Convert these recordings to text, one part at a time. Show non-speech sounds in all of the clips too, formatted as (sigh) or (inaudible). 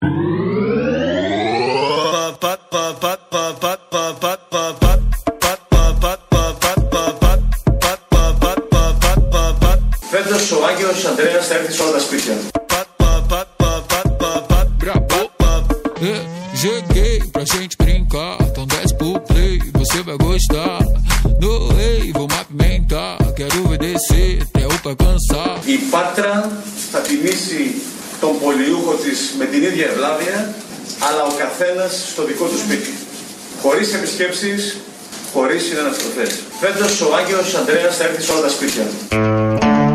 But, but, but, but, but, but, but. Ο καθένας στο δικό του σπίτι. Χωρίς επισκέψεις, χωρίς συναναστροφές. Φέτος ο Άγιος Ανδρέας θα έρθει σε όλα τα σπίτια.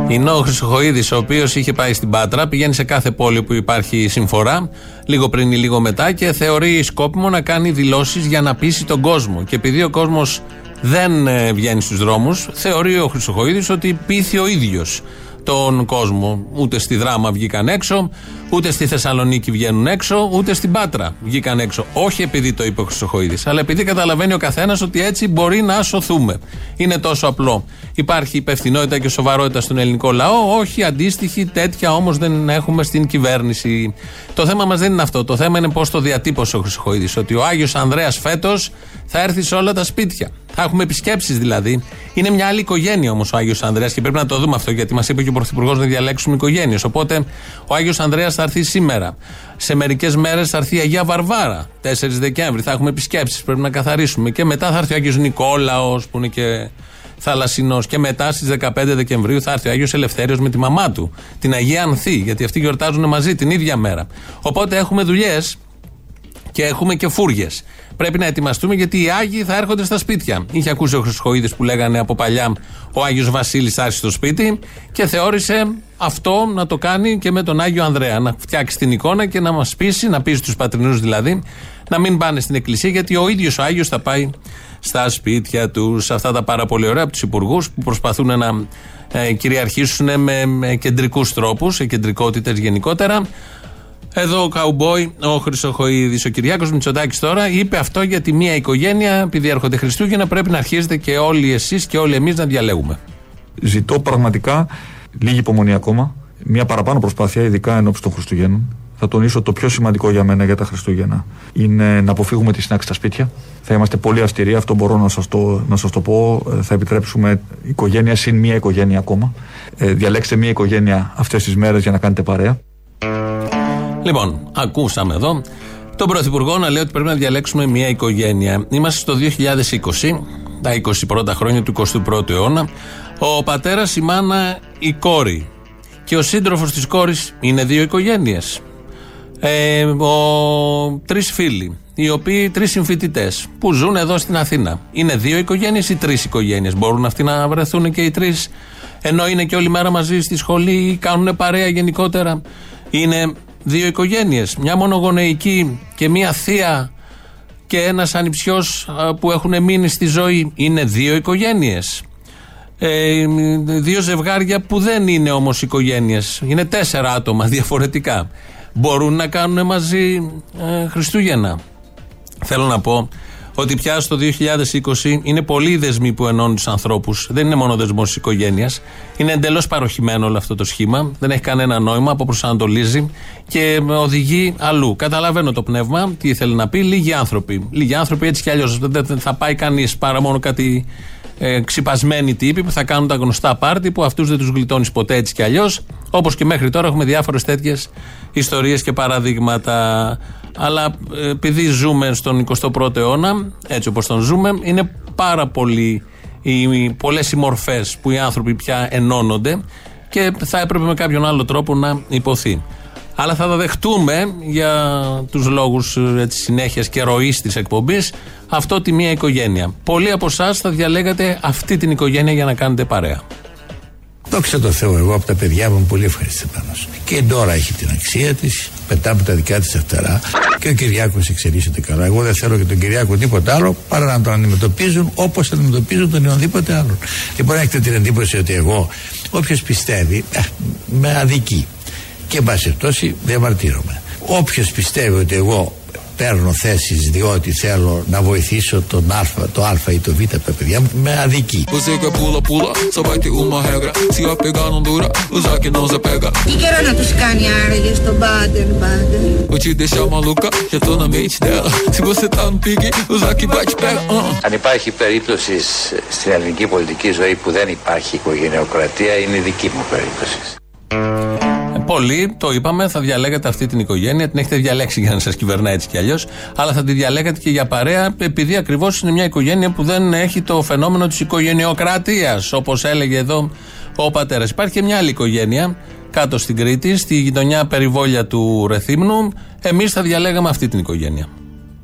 Είναι ο Χρυσοχοίδης, ο οποίος είχε πάει στην Πάτρα, πηγαίνει σε κάθε πόλη που υπάρχει συμφορά, λίγο πριν ή λίγο μετά, και θεωρεί σκόπιμο να κάνει δηλώσεις για να πείσει τον κόσμο. Και επειδή ο κόσμος δεν ε, βγαίνει στους δρόμους, θεωρεί ο Χρυσοχοίδης ότι πείθει ο ίδιος τον κόσμο. Ούτε στη Δράμα βγήκαν έξω, ούτε στη Θεσσαλονίκη βγαίνουν έξω, ούτε στην Πάτρα βγήκαν έξω. Όχι επειδή το είπε ο Χρυσοχοίδης, αλλά επειδή καταλαβαίνει ο καθένας ότι έτσι μπορεί να σωθούμε. Είναι τόσο απλό. Υπάρχει υπευθυνότητα και σοβαρότητα στον ελληνικό λαό, όχι αντίστοιχη τέτοια όμως δεν έχουμε στην κυβέρνηση. Το θέμα μας δεν είναι αυτό. Το θέμα είναι πώς το διατύπωσε ο Χρυσοχοίδης. Ότι ο Άγιος Ανδρέας φέτος θα έρθει σε όλα τα σπίτια. Θα έχουμε επισκέψεις δηλαδή. Είναι μια άλλη οικογένεια όμως ο Άγιος Ανδρέας και πρέπει να το δούμε αυτό γιατί μας είπε και ο Πρωθυπουργός να διαλέξουμε οικογένειες. Οπότε ο Άγιος Ανδρέας θα έρθει σήμερα. Σε μερικές μέρες θα έρθει η Αγία Βαρβάρα, 4 Δεκέμβρη. Θα έχουμε επισκέψεις. Πρέπει να καθαρίσουμε. Και μετά θα έρθει ο Άγιος Νικόλαος που είναι και θαλασσινός. Και μετά στις 15 Δεκεμβρίου θα έρθει ο Άγιος Ελευθέριος με τη μαμά του, την Αγία Ανθή. Γιατί αυτοί γιορτάζουν μαζί την ίδια μέρα. Οπότε έχουμε δουλειές και έχουμε και φούργες. Πρέπει να ετοιμαστούμε γιατί οι Άγιοι θα έρχονται στα σπίτια. Είχε ακούσει ο Χρυσοχοίδης που λέγανε από παλιά ο Άγιος Βασίλης θα έρθει στο σπίτι και θεώρησε αυτό να το κάνει και με τον Άγιο Ανδρέα. Να φτιάξει την εικόνα και να μας πείσει, να πείσει τους πατρινούς δηλαδή, να μην πάνε στην εκκλησία γιατί ο ίδιος ο Άγιος θα πάει στα σπίτια τους. Αυτά τα πάρα πολύ ωραία από τους υπουργούς που προσπαθούν να ε, κυριαρχήσουν με, με κεντρικούς τρόπους, σε κεντρικότητες γενικότερα. Εδώ ο Καουμπόι, ο Χρυσοχοίδης, ο Κυριάκος Μητσοτάκης τώρα είπε αυτό για τη μία οικογένεια. Επειδή έρχονται Χριστούγεννα, πρέπει να αρχίσετε και όλοι εσείς και όλοι εμείς να διαλέγουμε. Ζητώ πραγματικά λίγη υπομονή ακόμα. Μια παραπάνω προσπάθεια, ειδικά εν ώψη των Χριστουγέννων. Θα τονίσω το πιο σημαντικό για μένα για τα Χριστούγεννα είναι να αποφύγουμε τη συνάξη στα σπίτια. Θα είμαστε πολύ αυστηροί, αυτό μπορώ να σας το, να σας το πω. Ε, Θα επιτρέψουμε οικογένεια συν μία οικογένεια ακόμα. Ε, διαλέξτε μία οικογένεια αυτές τις μέρες για να κάνετε παρέα. Λοιπόν, ακούσαμε εδώ τον Πρωθυπουργό να λέει ότι πρέπει να διαλέξουμε μια οικογένεια. Είμαστε στο 2020, τα 20 πρώτα χρόνια του 21ου αιώνα. Ο πατέρας, η μάνα, η κόρη. Και ο σύντροφος της κόρης είναι δύο οικογένειες. Ε, ο, τρεις φίλοι, οι οποίοι τρεις συμφοιτητές που ζουν εδώ στην Αθήνα. Είναι δύο οικογένειες ή τρεις οικογένειες; Μπορούν αυτοί να βρεθούν και οι τρεις, ενώ είναι και όλη μέρα μαζί στη σχολή ή κάνουν παρέα γενικότερα; Είναι δύο οικογένειες. Μια μονογονεϊκή και μια θεία και ένας ανιψιός που έχουν μείνει στη ζωή. Είναι δύο οικογένειες. Ε, δύο ζευγάρια που δεν είναι όμως οικογένειες. Είναι τέσσερα άτομα διαφορετικά. Μπορούν να κάνουν μαζί ε, Χριστούγεννα. Θέλω να πω ότι πια στο 2020 είναι πολλοί οι δεσμοί που ενώνουν τους ανθρώπους. Δεν είναι μόνο δεσμός της οικογένειας. Είναι εντελώς παροχημένο όλο αυτό το σχήμα. Δεν έχει κανένα νόημα, αποπροσανατολίζει και οδηγεί αλλού. Καταλαβαίνω το πνεύμα, τι ήθελε να πει. Λίγοι άνθρωποι. Λίγοι άνθρωποι έτσι κι αλλιώς. Δεν θα πάει κανείς παρά μόνο κάτι ε, ξυπασμένοι τύποι που θα κάνουν τα γνωστά πάρτι που αυτούς δεν τους γλιτώνεις ποτέ έτσι κι αλλιώς. Όπως και μέχρι τώρα έχουμε διάφορες τέτοιες ιστορίες και παραδείγματα. Αλλά ε, επειδή ζούμε στον 21ο αιώνα, έτσι όπως τον ζούμε, είναι πάρα πολλοί οι, πολλές οι μορφές που οι άνθρωποι πια ενώνονται και θα έπρεπε με κάποιον άλλο τρόπο να υποθεί. Αλλά θα τα δεχτούμε για τους λόγους ε, συνέχειας και ροής της εκπομπής αυτό τη μία οικογένεια. Πολλοί από εσάς θα διαλέγατε αυτή την οικογένεια για να κάνετε παρέα. Δόξα τω Θεώ, εγώ από τα παιδιά μου είμαι πολύ ευχαριστημένο. Και η Ντόρα έχει την αξία της, πετάμε τα δικά της φτερά και ο Κυριάκος εξελίσσεται καλά. Εγώ δεν θέλω και τον Κυριάκο τίποτα άλλο παρά να τον αντιμετωπίζουν όπως αντιμετωπίζουν τον οποιονδήποτε άλλον. Λοιπόν, έχετε την εντύπωση ότι εγώ, όποιος πιστεύει, ε, με αδικεί. Και εν πάση περιπτώσει διαμαρτύρομαι. Όποιος πιστεύει ότι εγώ παίρνω θέσεις διότι θέλω να βοηθήσω τον Α, το Α ή το Β τα παιδιά μου, με αδική. Τι καιρό να τους κάνει άραγε στον Μπάντερ Αν υπάρχει περίπτωσης στην ελληνική πολιτική ζωή που δεν υπάρχει οικογενειοκρατία, είναι δική μου περίπτωση. Πολλοί, το είπαμε, θα διαλέγατε αυτή την οικογένεια. Την έχετε διαλέξει για να σας κυβερνάει έτσι κι αλλιώς. Αλλά θα τη διαλέγατε και για παρέα, επειδή ακριβώς είναι μια οικογένεια που δεν έχει το φαινόμενο της οικογενειοκρατίας. Όπως έλεγε εδώ ο πατέρας. Υπάρχει και μια άλλη οικογένεια κάτω στην Κρήτη, στη γειτονιά περιβόλια του Ρεθύμνου. Εμείς θα διαλέγαμε αυτή την οικογένεια.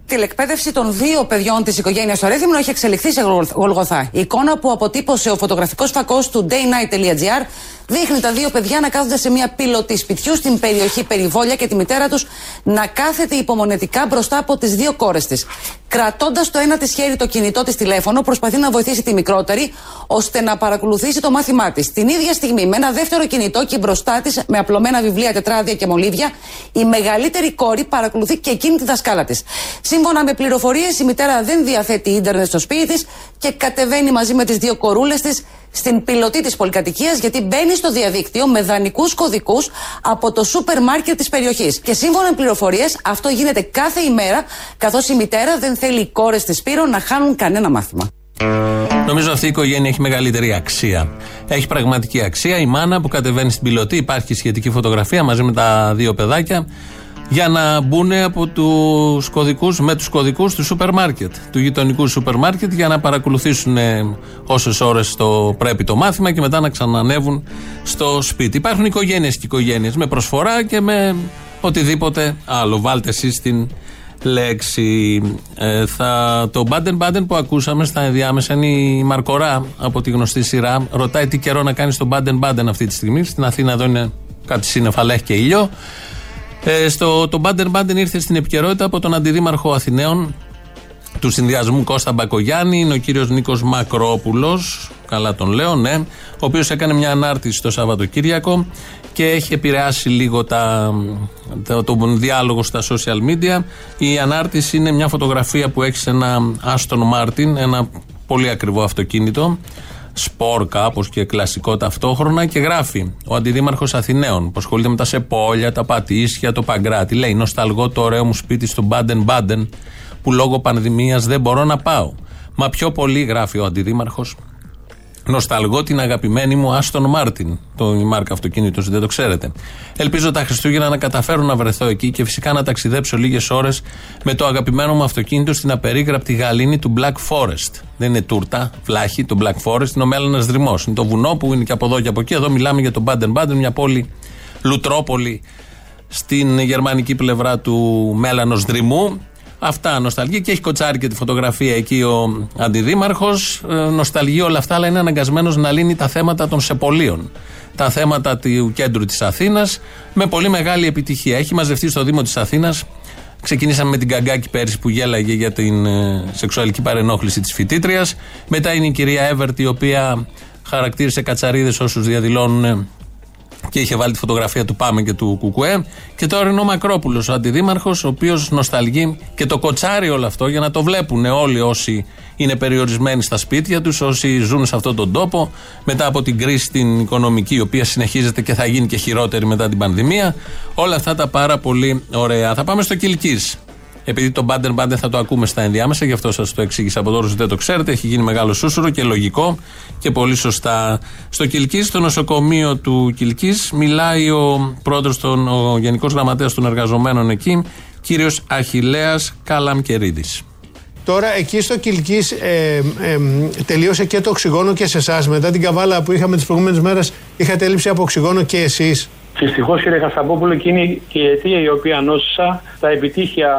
Τηλεκπαίδευση των δύο παιδιών της οικογένειας Ρέθυμνο έχει εξελιχθεί σε γολγοθά. Η εικόνα που αποτύπωσε ο φωτογραφικός φακός του daynight.gr δείχνει τα δύο παιδιά να κάθονται σε μια πύλωτη σπιτιού στην περιοχή Περιβόλια και τη μητέρα τους να κάθεται υπομονετικά μπροστά από τις δύο κόρες της. Κρατώντας το ένα της χέρι το κινητό της τηλέφωνο, προσπαθεί να βοηθήσει τη μικρότερη ώστε να παρακολουθήσει το μάθημά της. Την ίδια στιγμή, με ένα δεύτερο κινητό και μπροστά της, με απλωμένα βιβλία, τετράδια και μολύβια, η μεγαλύτερη κόρη παρακολουθεί και εκείνη τη δασκάλα της. Σύμφωνα με πληροφορίες, η μητέρα δεν διαθέτει ίντερνετ στο σπίτι της και κατεβαίνει μαζί με τις δύο κορούλες της στην πιλωτή της πολυκατοικίας γιατί μπαίνει στο διαδίκτυο με δανεικούς κωδικούς από το σούπερ μάρκετ της περιοχής. Και σύμφωνα με πληροφορίες, αυτό γίνεται κάθε ημέρα, καθώς η μητέρα δεν θέλει οι κόρες της Σπύρο να χάνουν κανένα μάθημα. Νομίζω αυτή η οικογένεια έχει μεγαλύτερη αξία. Έχει πραγματική αξία. Η μάνα που κατεβαίνει στην πιλωτή, υπάρχει σχετική φωτογραφία μαζί με τα δύο παιδάκια για να μπουν από τους κωδικούς, με τους κωδικούς του σούπερ μάρκετ, του γειτονικού σούπερ μάρκετ για να παρακολουθήσουν ε, όσες ώρες το πρέπει το μάθημα και μετά να ξανανεύουν στο σπίτι. Υπάρχουν οικογένειες και οικογένειες με προσφορά και με οτιδήποτε άλλο. Βάλτε εσείς την λέξη. Ε, θα, το Baden Baden που ακούσαμε στα ενδιάμεσα είναι η Μαρκορά από τη γνωστή σειρά. Ρωτάει τι καιρό να κάνεις στο Baden Baden αυτή τη στιγμή. Στην Αθήνα εδώ είναι κάτι σύννεφα, αλλά έχει και ήλιο. Ε, στο, το Μπάντερ Μπάντερ ήρθε στην επικαιρότητα από τον Αντιδήμαρχο Αθηναίων του συνδυασμού Κώστα Μπακογιάννη, είναι ο κύριος Νίκος Μακρόπουλος, καλά τον λέω, ναι, ο οποίος έκανε μια ανάρτηση το Σαββατοκύριακο και έχει επηρεάσει λίγο τα, το, τον διάλογο στα social media. Η ανάρτηση είναι μια φωτογραφία που έχει ένα Άστον Μάρτιν, ένα πολύ ακριβό αυτοκίνητο σπορ κάπως και κλασικό ταυτόχρονα και γράφει ο αντιδήμαρχος Αθηναίων που ασχολείται με τα σεπόλια, τα πατήσια, το παγκράτη. Λέει: Νοσταλγώ το ωραίο μου σπίτι στο Μπάντεν Μπάντεν που λόγω πανδημίας δεν μπορώ να πάω. Μα πιο πολύ, γράφει ο αντιδήμαρχος, Νοσταλγώ την αγαπημένη μου Άστον Μάρτιν. Το η μάρκα αυτοκίνητος, δεν το ξέρετε. Ελπίζω τα Χριστούγεννα να καταφέρω να βρεθώ εκεί και φυσικά να ταξιδέψω λίγες ώρες με το αγαπημένο μου αυτοκίνητο στην απερίγραπτη γαλήνη του Black Forest. Δεν είναι τούρτα, βλάχη, το Black Forest, είναι ο Μέλανα Δρυμός. Είναι το βουνό που είναι και από εδώ και από εκεί. Εδώ μιλάμε για το Baden Baden, μια πόλη λουτρόπολη στην γερμανική πλευρά του Μέλανο Δρυμού. Αυτά νοσταλγεί και έχει κοτσάρει και τη φωτογραφία εκεί ο αντιδήμαρχος. Ε, νοσταλγεί όλα αυτά, αλλά είναι αναγκασμένος να λύνει τα θέματα των σεπολίων. Τα θέματα του κέντρου της Αθήνας με πολύ μεγάλη επιτυχία. Έχει μαζευτεί στο Δήμο της Αθήνας. Ξεκινήσαμε με την Καγκάκη πέρυσι που γέλαγε για την ε, σεξουαλική παρενόχληση της φοιτήτριας. Μετά είναι η κυρία Εύερτ, η οποία χαρακτήρισε κατσαρίδες όσους διαδηλώνουν και είχε βάλει τη φωτογραφία του Πάμε και του Κουκουέ. Και τώρα είναι ο Μακρόπουλος, ο αντιδήμαρχος, ο οποίος νοσταλγεί και το κοτσάρει όλο αυτό για να το βλέπουν όλοι όσοι είναι περιορισμένοι στα σπίτια τους, όσοι ζουν σε αυτόν τον τόπο μετά από την κρίση την οικονομική, η οποία συνεχίζεται και θα γίνει και χειρότερη μετά την πανδημία. Όλα αυτά τα πάρα πολύ ωραία. Θα πάμε στο Κιλκή. Επειδή το μπάντερ μπάντερ θα το ακούμε στα ενδιάμεσα, γι' αυτό σας το εξήγησα από τώρα, δεν το ξέρετε. Έχει γίνει μεγάλο σούσουρο και λογικό και πολύ σωστά. Στο Κιλκή, στο νοσοκομείο του Κιλκή, μιλάει ο πρόεδρος, ο Γενικός Γραμματέας των Εργαζομένων εκεί, κύριος Αχηλέα Καλαμκερίδης. Τώρα εκεί στο Κιλκή ε, ε, τελείωσε και το οξυγόνο και σε εσάς. Μετά την καβάλα που είχαμε τις προηγούμενες μέρες, είχατε έλλειψη από οξυγόνο και εσείς. Δυστυχώς, κύριε Χασαμπόπουλο, και είναι και η αιτία η οποία νόσησα. Τα επιτύχια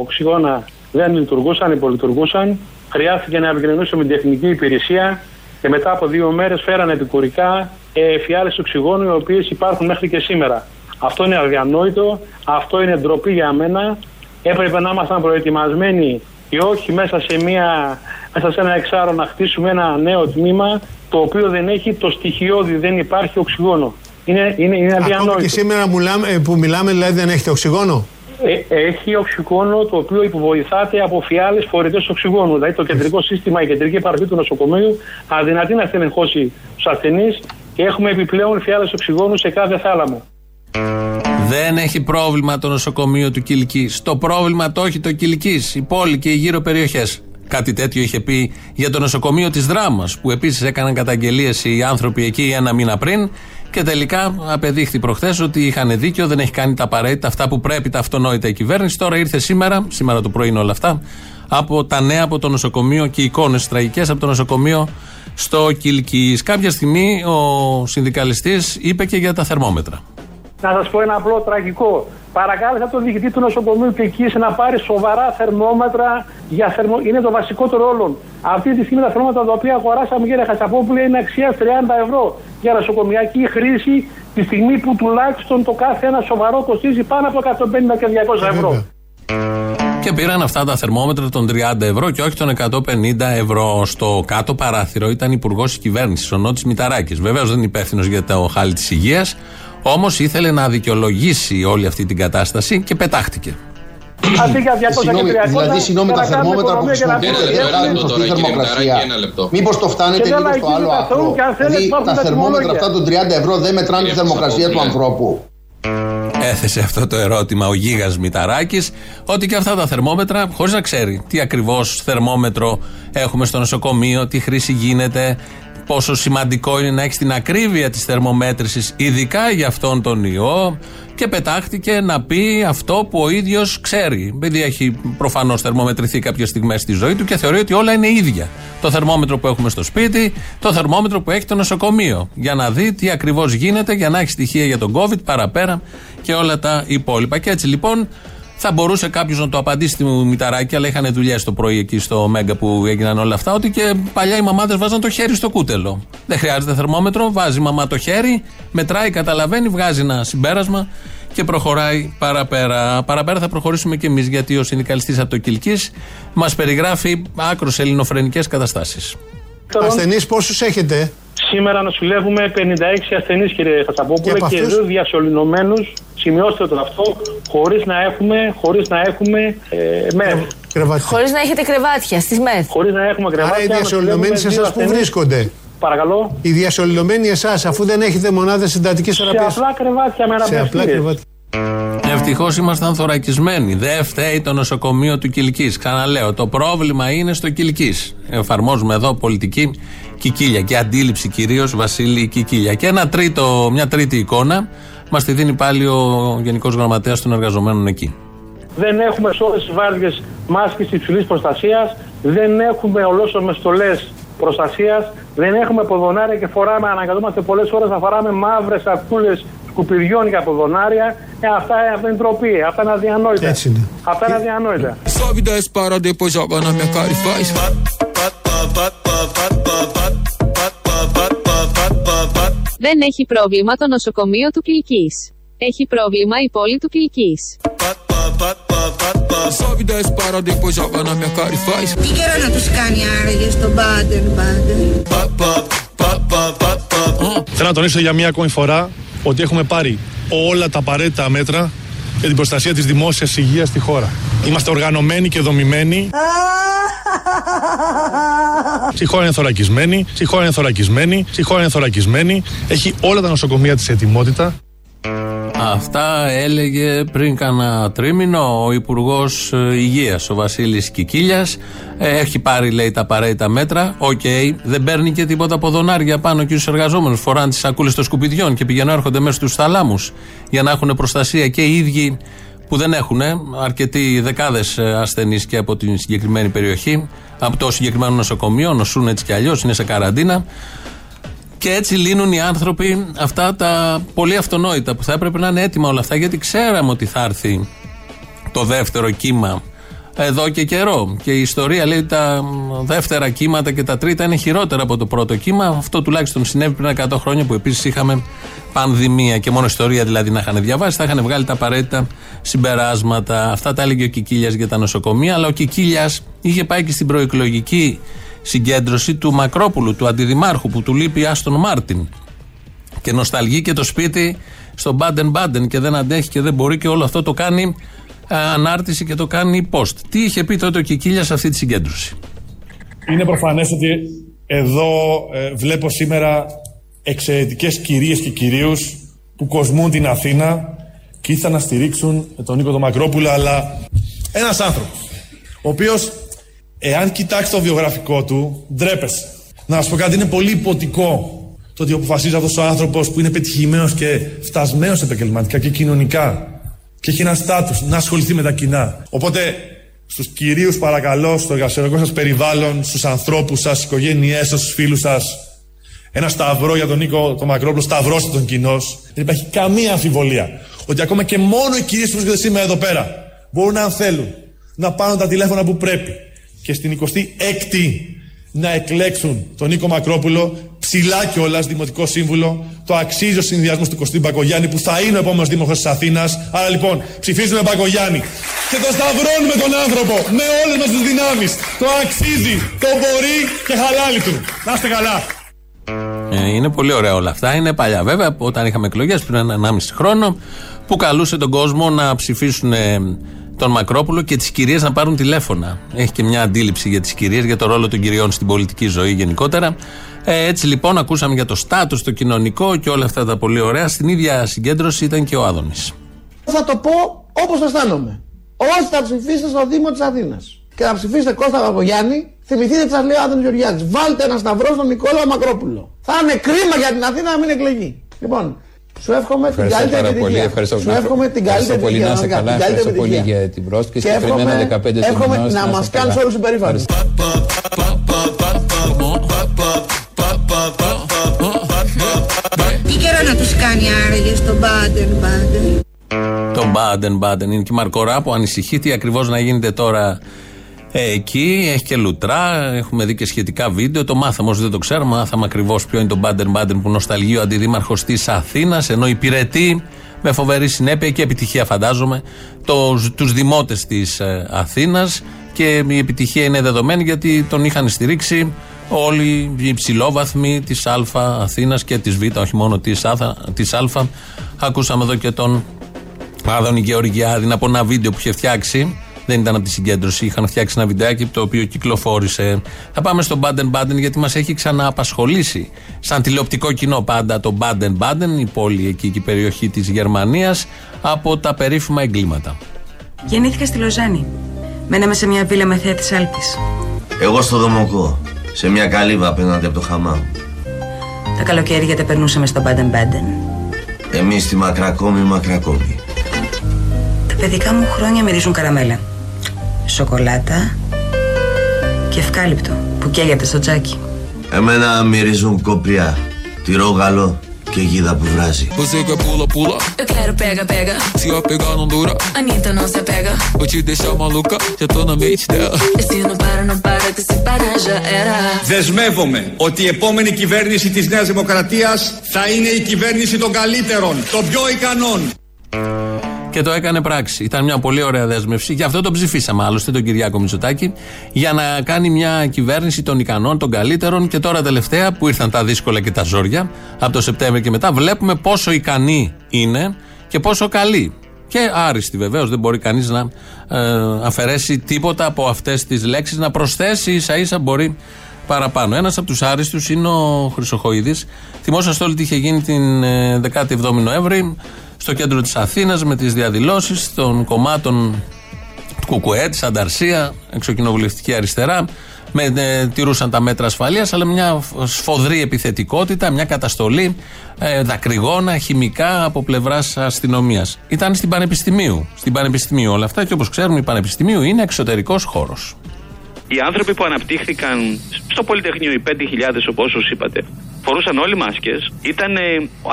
οξυγόνα δεν λειτουργούσαν, υπολειτουργούσαν. Χρειάστηκε να επικοινωνήσω με την τεχνική υπηρεσία και μετά από δύο μέρες φέρανε επικουρικά ε, φιάλε οξυγόνου, οι οποίες υπάρχουν μέχρι και σήμερα. Αυτό είναι αδιανόητο, αυτό είναι ντροπή για μένα. Έπρεπε να ήμασταν προετοιμασμένοι και όχι μέσα σε, μια, μέσα σε ένα εξάρο να χτίσουμε ένα νέο τμήμα το οποίο δεν έχει το στοιχειώδη, δεν υπάρχει οξυγόνο. Είναι, είναι, είναι αδιανόητο. και σήμερα που μιλάμε, δηλαδή δεν έχετε οξυγόνο; Ε, έχει οξυγόνο το οποίο υποβοηθάται από φιάλες φορητές οξυγόνου. Δηλαδή το κεντρικό σύστημα, η κεντρική παροχή του νοσοκομείου αδυνατεί να στελεχώσει τους ασθενείς και έχουμε επιπλέον φιάλες οξυγόνου σε κάθε θάλαμο. Δεν έχει πρόβλημα το νοσοκομείο του Κυλική. Το πρόβλημα το έχει το Κυλική, η πόλη και οι γύρω περιοχές. Κάτι τέτοιο είχε πει για το νοσοκομείο της Δράμας, που επίσης έκαναν καταγγελίες οι άνθρωποι εκεί ένα μήνα πριν. Και τελικά απεδείχθη προχθές ότι είχαν δίκιο, δεν έχει κάνει τα απαραίτητα αυτά που πρέπει, τα αυτονόητα η κυβέρνηση. Τώρα ήρθε σήμερα, σήμερα το πρωί είναι όλα αυτά, από τα νέα από το νοσοκομείο και εικόνες τραγικές από το νοσοκομείο στο Κυλκής. Κάποια στιγμή ο συνδικαλιστής είπε και για τα θερμόμετρα. Να σας πω ένα απλό τραγικό. Παρακάλεσα τον διοικητή του νοσοκομείου και εκεί να πάρει σοβαρά θερμόμετρα. Για θερμο... Είναι το βασικότερο όλων. Αυτή τη στιγμή τα θερμόμετρα τα οποία αγοράσαμε, κύριε Χασαπόπουλε, είναι αξία 30 ευρώ για νοσοκομιακή χρήση τη στιγμή που τουλάχιστον το κάθε ένα σοβαρό κοστίζει πάνω από 150 και 200 ευρώ. Και πήραν αυτά τα θερμόμετρα των 30 ευρώ και όχι των 150 ευρώ. Στο κάτω παράθυρο ήταν υπουργός της κυβέρνησης, ο Νότης Μηταράκης. Βεβαίως δεν είναι υπεύθυνος για το χάλι της υγείας, Όμως ήθελε να δικαιολογήσει όλη αυτή την κατάσταση και πετάχτηκε. Αντί για 200 και 300, δηλαδή, συγγνώμη, τα θερμόμετρα που χρησιμοποιείτε δεν σωστή θερμοκρασία. Μήπως το φτάνετε λίγο στο άλλο άκρο. Δηλαδή, τα θερμόμετρα αυτά των 30 ευρώ δεν μετράνε τη θερμοκρασία του ανθρώπου. Έθεσε αυτό το ερώτημα ο Γίγας Μηταράκης, ότι και αυτά τα θερμόμετρα, χωρίς να ξέρει τι ακριβώς θερμόμετρο έχουμε στο νοσοκομείο, τι χρήση γίνεται, πόσο σημαντικό είναι να έχεις την ακρίβεια της θερμομέτρησης, ειδικά για αυτόν τον ιό, και πετάχτηκε να πει αυτό που ο ίδιος ξέρει. Επειδή έχει προφανώς θερμομετρηθεί κάποιες στιγμές στη ζωή του και θεωρεί ότι όλα είναι ίδια. Το θερμόμετρο που έχουμε στο σπίτι, το θερμόμετρο που έχει το νοσοκομείο. Για να δει τι ακριβώς γίνεται, για να έχει στοιχεία για τον COVID παραπέρα και όλα τα υπόλοιπα. Και έτσι λοιπόν θα μπορούσε κάποιος να το απαντήσει στη Μηταράκη, αλλά είχαν δουλειές το πρωί εκεί στο Μέγκα που έγιναν όλα αυτά. Ότι και παλιά οι μαμάδες βάζαν το χέρι στο κούτελο. Δεν χρειάζεται θερμόμετρο, βάζει η μαμά το χέρι, μετράει, καταλαβαίνει, βγάζει ένα συμπέρασμα και προχωράει παραπέρα. Παραπέρα θα προχωρήσουμε και εμείς, γιατί ο συνδικαλιστής από το Κυλκής μας περιγράφει άκρο ελληνοφρενικές καταστάσεις. Ασθενείς πόσους έχετε, Σήμερα νοσηλεύουμε 56 ασθενείς, κύριε Χασαπόπουλε, και, και δύο διασωληνωμένου. Σημειώστε το αυτό, χωρίς να έχουμε, χωρίς να έχουμε ε, μεθ. Χωρίς να έχετε κρεβάτια στις μεθ. Χωρίς να έχουμε κρεβάτια. Άρα οι διασωληνωμένοι σε εσάς που βρίσκονται; Παρακαλώ. Οι διασωληνωμένοι εσάς, αφού δεν έχετε μονάδες συντατικής θεραπεία. Σε απλά κρεβάτια με Σε απλά κρεβάτια. Ευτυχώς ήμασταν θωρακισμένοι. Δεν φταίει το νοσοκομείο του Κυλκής. Ξαναλέω, το πρόβλημα είναι στο Κυλκής. Εφαρμόζουμε εδώ πολιτική Κικίλια και αντίληψη κυρίως Βασίλη Κικίλια. Και ένα τρίτο, μια τρίτη εικόνα μας τη δίνει πάλι ο Γενικός Γραμματέας των Εργαζομένων εκεί. Δεν έχουμε σε όλε τι βάρδιες μάσκες υψηλής προστασίας. Δεν έχουμε ολόσωμες στολές προστασίας. Δεν έχουμε ποδονάρια και φοράμε, αναγκαζόμαστε πολλές ώρες να φοράμε μαύρες σακούλες σκουπιδιών για ποδονάρια. Ε, αυτά, αυτά είναι τροπή. Αυτά είναι αδιανόητα. Έτσι είναι. Αυτά είναι αδιανόητα. Δεν έχει πρόβλημα το νοσοκομείο του Κιλκής. Έχει πρόβλημα η πόλη του Κιλκής. Só me dá esse para depois joga na minha cara e faz. Τι καιρό να τους κάνει άραγε στον Μπάντεν Μπάντεν. Θέλω να τονίσω για μία ακόμη φορά ότι έχουμε πάρει όλα τα απαραίτητα μέτρα για την προστασία της δημόσιας υγείας στη χώρα. Είμαστε οργανωμένοι και δομημένοι. (laughs) Στη χώρα είναι θωρακισμένη, στη χώρα είναι θωρακισμένη, στη χώρα είναι θωρακισμένη. Έχει όλα τα νοσοκομεία της ετοιμότητα. Αυτά έλεγε πριν κάνα τρίμηνο ο Υπουργός Υγείας, ο Βασίλης Κικίλιας. Έχει πάρει, λέει, τα απαραίτητα μέτρα. Οκ, δεν παίρνει και τίποτα ποδονάρια πάνω και στους εργαζόμενους. Φοράνε τις σακούλες των σκουπιδιών και πηγαίνουν έρχονται μέσα στους θαλάμους για να έχουν προστασία και οι ίδιοι που δεν έχουν αρκετοί δεκάδες ασθενείς και από την συγκεκριμένη περιοχή, από το συγκεκριμένο νοσοκομείο, νοσούν έτσι κι αλλιώς, είναι σε καραντίνα. Και έτσι λύνουν οι άνθρωποι αυτά τα πολύ αυτονόητα που θα έπρεπε να είναι έτοιμα όλα αυτά γιατί ξέραμε ότι θα έρθει το δεύτερο κύμα εδώ και καιρό. Και η ιστορία λέει τα δεύτερα κύματα και τα τρίτα είναι χειρότερα από το πρώτο κύμα. Αυτό τουλάχιστον συνέβη πριν 100 χρόνια που επίσης είχαμε πανδημία και μόνο ιστορία δηλαδή να είχαν διαβάσει, θα είχαν βγάλει τα απαραίτητα συμπεράσματα. Αυτά τα έλεγε ο Κικίλιας για τα νοσοκομεία, αλλά ο Κικίλιας είχε πάει και στην προεκλογική συγκέντρωση του Μακρόπουλου, του αντιδημάρχου που του λείπει Άστον Μάρτιν. Και νοσταλγεί και το σπίτι στο Μπάντεν Μπάντεν και δεν αντέχει και δεν μπορεί και όλο αυτό το κάνει ανάρτηση και το κάνει post. Τι είχε πει τότε ο Κικίλια σε αυτή τη συγκέντρωση; Είναι προφανές ότι εδώ ε, βλέπω σήμερα εξαιρετικές κυρίες και κυρίους που κοσμούν την Αθήνα και ήρθαν να στηρίξουν τον Νίκο τον Μακρόπουλο, αλλά ένας άνθρωπος, ο οποίος, εάν κοιτάξεις το βιογραφικό του, ντρέπεσαι. Να σου πω κάτι, είναι πολύ υποτικό το ότι αποφασίζει αυτός ο άνθρωπος που είναι πετυχημένος και φτασμένος επαγγελματικά και κοινωνικά και έχει ένα στάτους να ασχοληθεί με τα κοινά. Οπότε στους κυρίους παρακαλώ στο εργασιακό σας περιβάλλον, στους ανθρώπους σας, στις οικογένειές σας, στους φίλους σας ένα σταυρό για τον Νίκο τον Μακρόπουλο, σταυρώστε τον κοινός. Δεν υπάρχει καμία αμφιβολία ότι ακόμα και μόνο οι κυρίες που βρίσκονται σήμερα εδώ πέρα μπορούν, αν θέλουν, να πάρουν τα τηλέφωνα που πρέπει και στην 26η να εκλέξουν τον Νίκο Μακρόπουλο ψηλά κιόλας Δημοτικό Σύμβουλο. Το αξίζει ο συνδυασμός του Κωστή Μπακογιάννη που θα είναι ο επόμενος Δήμαρχος της Αθήνας. Άρα λοιπόν ψηφίζουμε Μπακογιάννη και το σταυρώνουμε τον άνθρωπο με όλες μας τις δυνάμεις. Το αξίζει, το μπορεί και χαλάλι του. Να είστε καλά. Ε, είναι πολύ ωραία όλα αυτά. Είναι παλιά βέβαια, όταν είχαμε εκλογές πριν ένα 1,5 χρόνο, που καλούσε τον κόσμο να ψηφίσουν ε, τον Μακρόπουλο και τις κυρίες να πάρουν τηλέφωνα. Έχει και μια αντίληψη για τις κυρίες, για το ρόλο των κυριών στην πολιτική ζωή γενικότερα. Ε, έτσι λοιπόν, ακούσαμε για το στάτους, το κοινωνικό και όλα αυτά τα πολύ ωραία. Στην ίδια συγκέντρωση ήταν και ο Άδωνης. Θα το πω όπως αισθάνομαι. Όσοι θα ψηφίσετε στο Δήμο της Αθήνας και θα ψηφίσετε Κώστα Παπαγιάννη, θυμηθείτε τι σας λέει ο Άδωνης Γεωργιάδης. Βάλτε ένα σταυρό στον Νικόλα Μακρόπουλο. Θα είναι κρίμα για την Αθήνα να μην εκλεγεί. Λοιπόν, σου εύχομαι την καλύτερη πάρα επιτυχία. Πολύ, ευχαριστώ. Σου εύχομαι την καλύτερη πολύ, να είσαι καλά. Ευχαριστώ πολύ για την πρόσκληση. Και συγκεκριμένα 15 Εύχομαι να μας κάνεις όλους υπερήφανου. Τι καιρό να τους κάνει άραγε στον Μπάντεν Μπάντεν. Το Μπάντεν Μπάντεν είναι και η Μαρκορά που ανησυχεί τι ακριβώς να γίνεται τώρα ε, εκεί έχει και λουτρά, έχουμε δει και σχετικά βίντεο. Το μάθαμε όσο δεν το ξέρουμε. Μάθαμε ακριβώς ποιο είναι το Μπάντερ Μπάντερ που νοσταλγεί ο αντιδήμαρχος της Αθήνας, ενώ υπηρετεί με φοβερή συνέπεια και επιτυχία, φαντάζομαι, τους δημότες της ε, Αθήνας. Και η επιτυχία είναι δεδομένη γιατί τον είχαν στηρίξει όλοι οι υψηλόβαθμοι της Α Αθήνας και της Β, όχι μόνο της Α. Ακούσαμε εδώ και τον Άδωνη Γεωργιάδη από ένα βίντεο που είχε φτιάξει δεν ήταν από τη συγκέντρωση. Είχαν φτιάξει ένα βιντεάκι το οποίο κυκλοφόρησε. Θα πάμε στο Baden Baden γιατί μας έχει ξανααπασχολήσει. Σαν τηλεοπτικό κοινό πάντα το Baden Baden, η πόλη εκεί και η περιοχή της Γερμανίας, από τα περίφημα εγκλήματα. Γεννήθηκα στη Λοζάνη. Μέναμε σε μια βίλα με θέα της Άλπης. Εγώ στο Δομοκό, σε μια καλύβα απέναντι από το χαμά. Τα καλοκαίρια τα περνούσαμε στο Baden Baden. Εμείς στη Μακρακόμη, Μακρακόμη. Τα παιδικά μου χρόνια μυρίζουν καραμέλα σοκολάτα και ευκάλυπτο που καίγεται στο τζάκι. Εμένα μυρίζουν κοπριά, τυρόγαλο και γίδα που βράζει. Você quer pula, pula? Eu quero pega, pega. Se eu pegar não dura. Anitta não se pega. Vou te deixar maluca, já tô na mente dela. Esse não para, não para, que se parar já era. Δεσμεύομαι ότι η επόμενη κυβέρνηση της Νέας Δημοκρατίας θα είναι η κυβέρνηση των καλύτερων, των πιο ικανών. Και το έκανε πράξη. Ήταν μια πολύ ωραία δέσμευση. Γι' αυτό τον ψηφίσαμε άλλωστε τον Κυριάκο Μητσοτάκη. Για να κάνει μια κυβέρνηση των ικανών, των καλύτερων. Και τώρα τελευταία που ήρθαν τα δύσκολα και τα ζόρια, από το Σεπτέμβριο και μετά, βλέπουμε πόσο ικανή είναι και πόσο καλή. Και άριστη βεβαίως. Δεν μπορεί κανείς να ε, αφαιρέσει τίποτα από αυτές τις λέξεις, να προσθέσει ίσα ίσα μπορεί παραπάνω. Ένας από τους άριστους είναι ο Χρυσοχοίδης. Θυμόσαστε όλοι τι είχε γίνει την 17η ε, Νοέμβρη στο κέντρο της Αθήνας με τις διαδηλώσεις των κομμάτων του Κουκουέ, της Ανταρσία, εξοκοινοβουλευτική αριστερά. Με, ε, τηρούσαν τα μέτρα ασφαλείας, αλλά μια σφοδρή επιθετικότητα, μια καταστολή ε, δακρυγόνα, χημικά από πλευράς αστυνομίας. Ήταν στην Πανεπιστημίου. Στην Πανεπιστημίου όλα αυτά και όπως ξέρουμε, η Πανεπιστημίου είναι εξωτερικός χώρος. Οι άνθρωποι που αναπτύχθηκαν στο Πολυτεχνείο, οι 5.000 όπως είπατε, φορούσαν όλοι μάσκες, ήταν